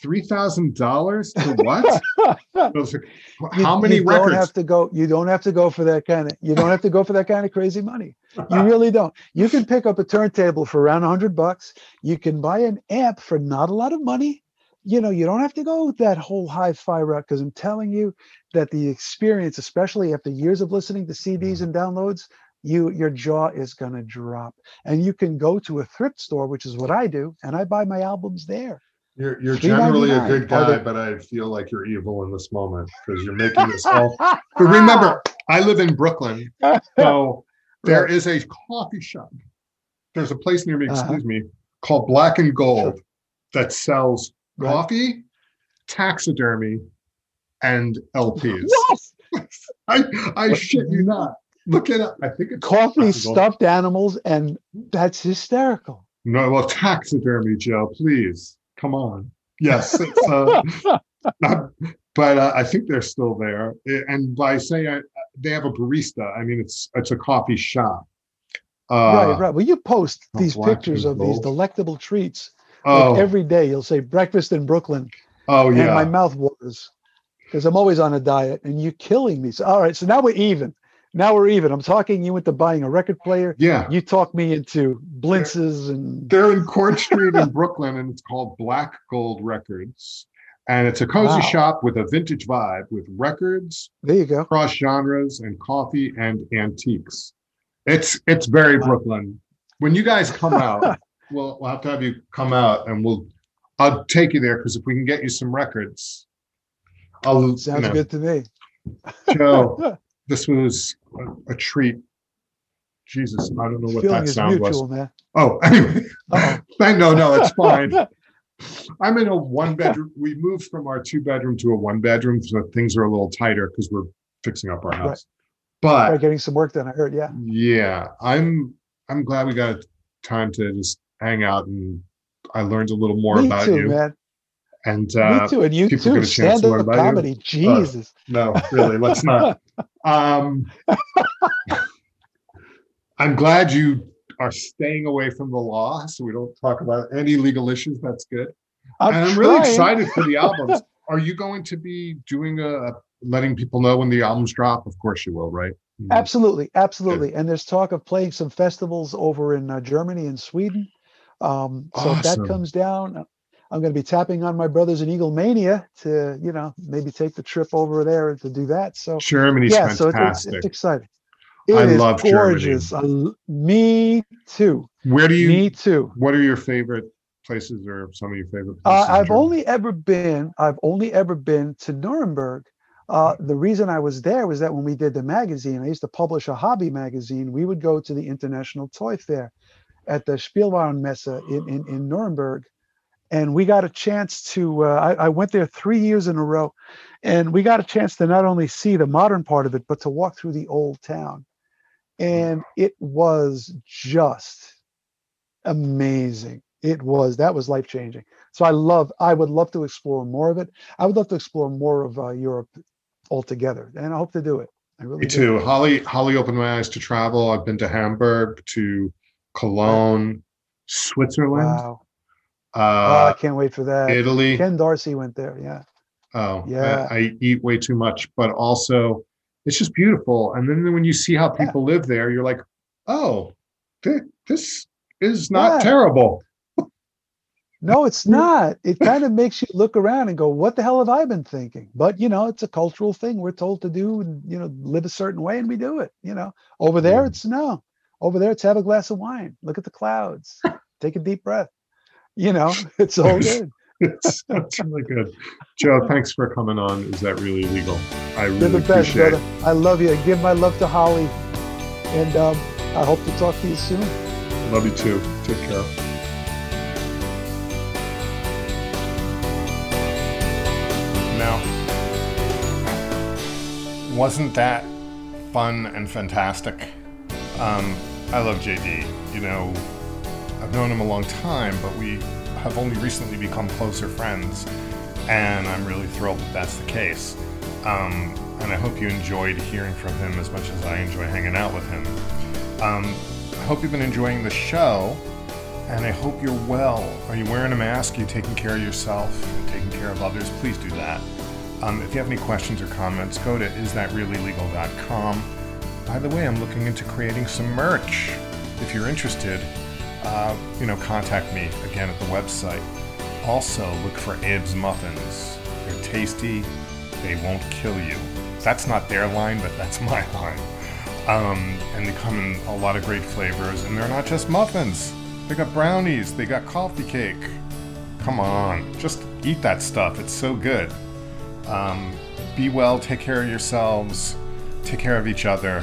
Three thousand dollars to what? How you, many you records? don't have to go you don't have to go for that kind of you don't have to go for that kind of crazy money you really don't you can pick up a turntable for around 100 bucks you can buy an amp for not a lot of money you know you don't have to go that whole hi-fi route because i'm telling you that the experience especially after years of listening to cds and downloads you your jaw is going to drop and you can go to a thrift store which is what i do and i buy my albums there You're you're generally a good guy, but I feel like you're evil in this moment because you're making this all. But remember, I live in Brooklyn, so there is a coffee shop. There's a place near me, Uh-huh. excuse me, called Black and Gold that sells Right. coffee, taxidermy, and LPs. What? I I shit you not. Look it up. I think it's coffee stuffed animals and that's hysterical No, well, taxidermy, Joe, please. Come on. Yes. It's, uh, not, but uh, I think they're still there. And by saying I, they have a barista, I mean, it's it's a coffee shop. Uh, right, right. Well, you post these pictures of these delectable treats Oh, like every day. You'll say breakfast in Brooklyn, oh yeah. and my mouth waters because I'm always on a diet, and you're killing me. So, all right, so now we're even. Now we're even. I'm talking you into buying a record player. yeah. You talk me into blintzes and They're in Court Street in Brooklyn, and it's called Black Gold Records. And it's a cozy Wow. shop with a vintage vibe with records, there you go. cross genres, and coffee and antiques. It's it's very Wow. Brooklyn. When you guys come out, we'll we'll have to have you come out, and we'll I'll take you there because if we can get you some records, I'll you Sounds know, good to me. Joe. This was a, a treat. Jesus, I don't know what Feeling that sound mutual, was. man. Oh, anyway, no, no, it's fine. I'm in a one bedroom. We moved from our two bedroom to a one bedroom, so things are a little tighter because we're fixing up our house. But Right, getting some work done. I heard. Yeah. yeah, I'm I'm glad we got time to just hang out and I learned a little more me about too, you. man. And uh, me too, and you people too. get a chance to Stand learn up about you. comedy. Jesus. no, really, let's not. Um, I'm glad you are staying away from the law, so we don't talk about any legal issues. That's good. I'm, and I'm really excited for the albums. Are you going to be doing a letting people know when the albums drop? Of course you will, right? Absolutely, absolutely. And there's talk of playing some festivals over in uh, Germany and Sweden. Um, so if that comes down, uh, I'm going to be tapping on my brothers in Eagle Mania to, you know, maybe take the trip over there to do that. So Germany's yeah, so it's, it's, it's exciting. I It is love Germany. gorgeous. Me too. Where do you? me too. What are your favorite places, or some of your favorite places? Uh, I've only ever been. I've only ever been to Nuremberg. Uh, the reason I was there was that when we did the magazine, I used to publish a hobby magazine. We would go to the International Toy Fair at the Spielwarenmesse in, in, in Nuremberg. And we got a chance to, uh, I, I went there three years in a row. And we got a chance to not only see the modern part of it, but to walk through the old town. And it was just amazing. It was, that was life changing. So I love, I would love to explore more of it. I would love to explore more of uh, Europe altogether. And I hope to do it. I really Me do. too. Holly Holly opened my eyes to travel. I've been to Hamburg, to Cologne, Switzerland, Wow. oh, I uh, can't wait for that. Italy. Ken Darcy went there. Yeah. Oh, Yeah. I, I eat way too much, but also it's just beautiful. And then when you see how Yeah. people live there, you're like, oh, thi- this is not Yeah. terrible. No, it's not. It kind of makes you look around and go, what the hell have I been thinking? But, you know, it's a cultural thing. We're told to do, you know, live a certain way and we do it. You know, over there, Yeah. it's no. Over there, it's have a glass of wine, look at the clouds, take a deep breath. You know, it's all good. It's, it's really good. Joe, thanks for coming on. Is that really legal? I You're really the best, appreciate brother. I love you. Give my love to Holly. And um, I hope to talk to you soon. Love you too. Take care. Now, wasn't that fun and fantastic? Um, I love JD. You know, I've known him a long time, but we have only recently become closer friends, and I'm really thrilled that that's the case. Um, and I hope you enjoyed hearing from him as much as I enjoy hanging out with him. Um, I hope you've been enjoying the show. And I hope you're well. Are you wearing a mask? Are you taking care of yourself and taking care of others? Please do that. Um, if you have any questions or comments, go to isthatreallylegal.com. By the way, I'm looking into creating some merch. If you're interested, uh, you know, contact me again at the website. Also, look for Abe's Muffins. They're tasty. They won't kill you. That's not their line, but that's my line. Um, and they come in a lot of great flavors, and they're not just muffins. They got brownies. They got coffee cake. Come on, just eat that stuff. It's so good. Um, be well. Take care of yourselves. Take care of each other,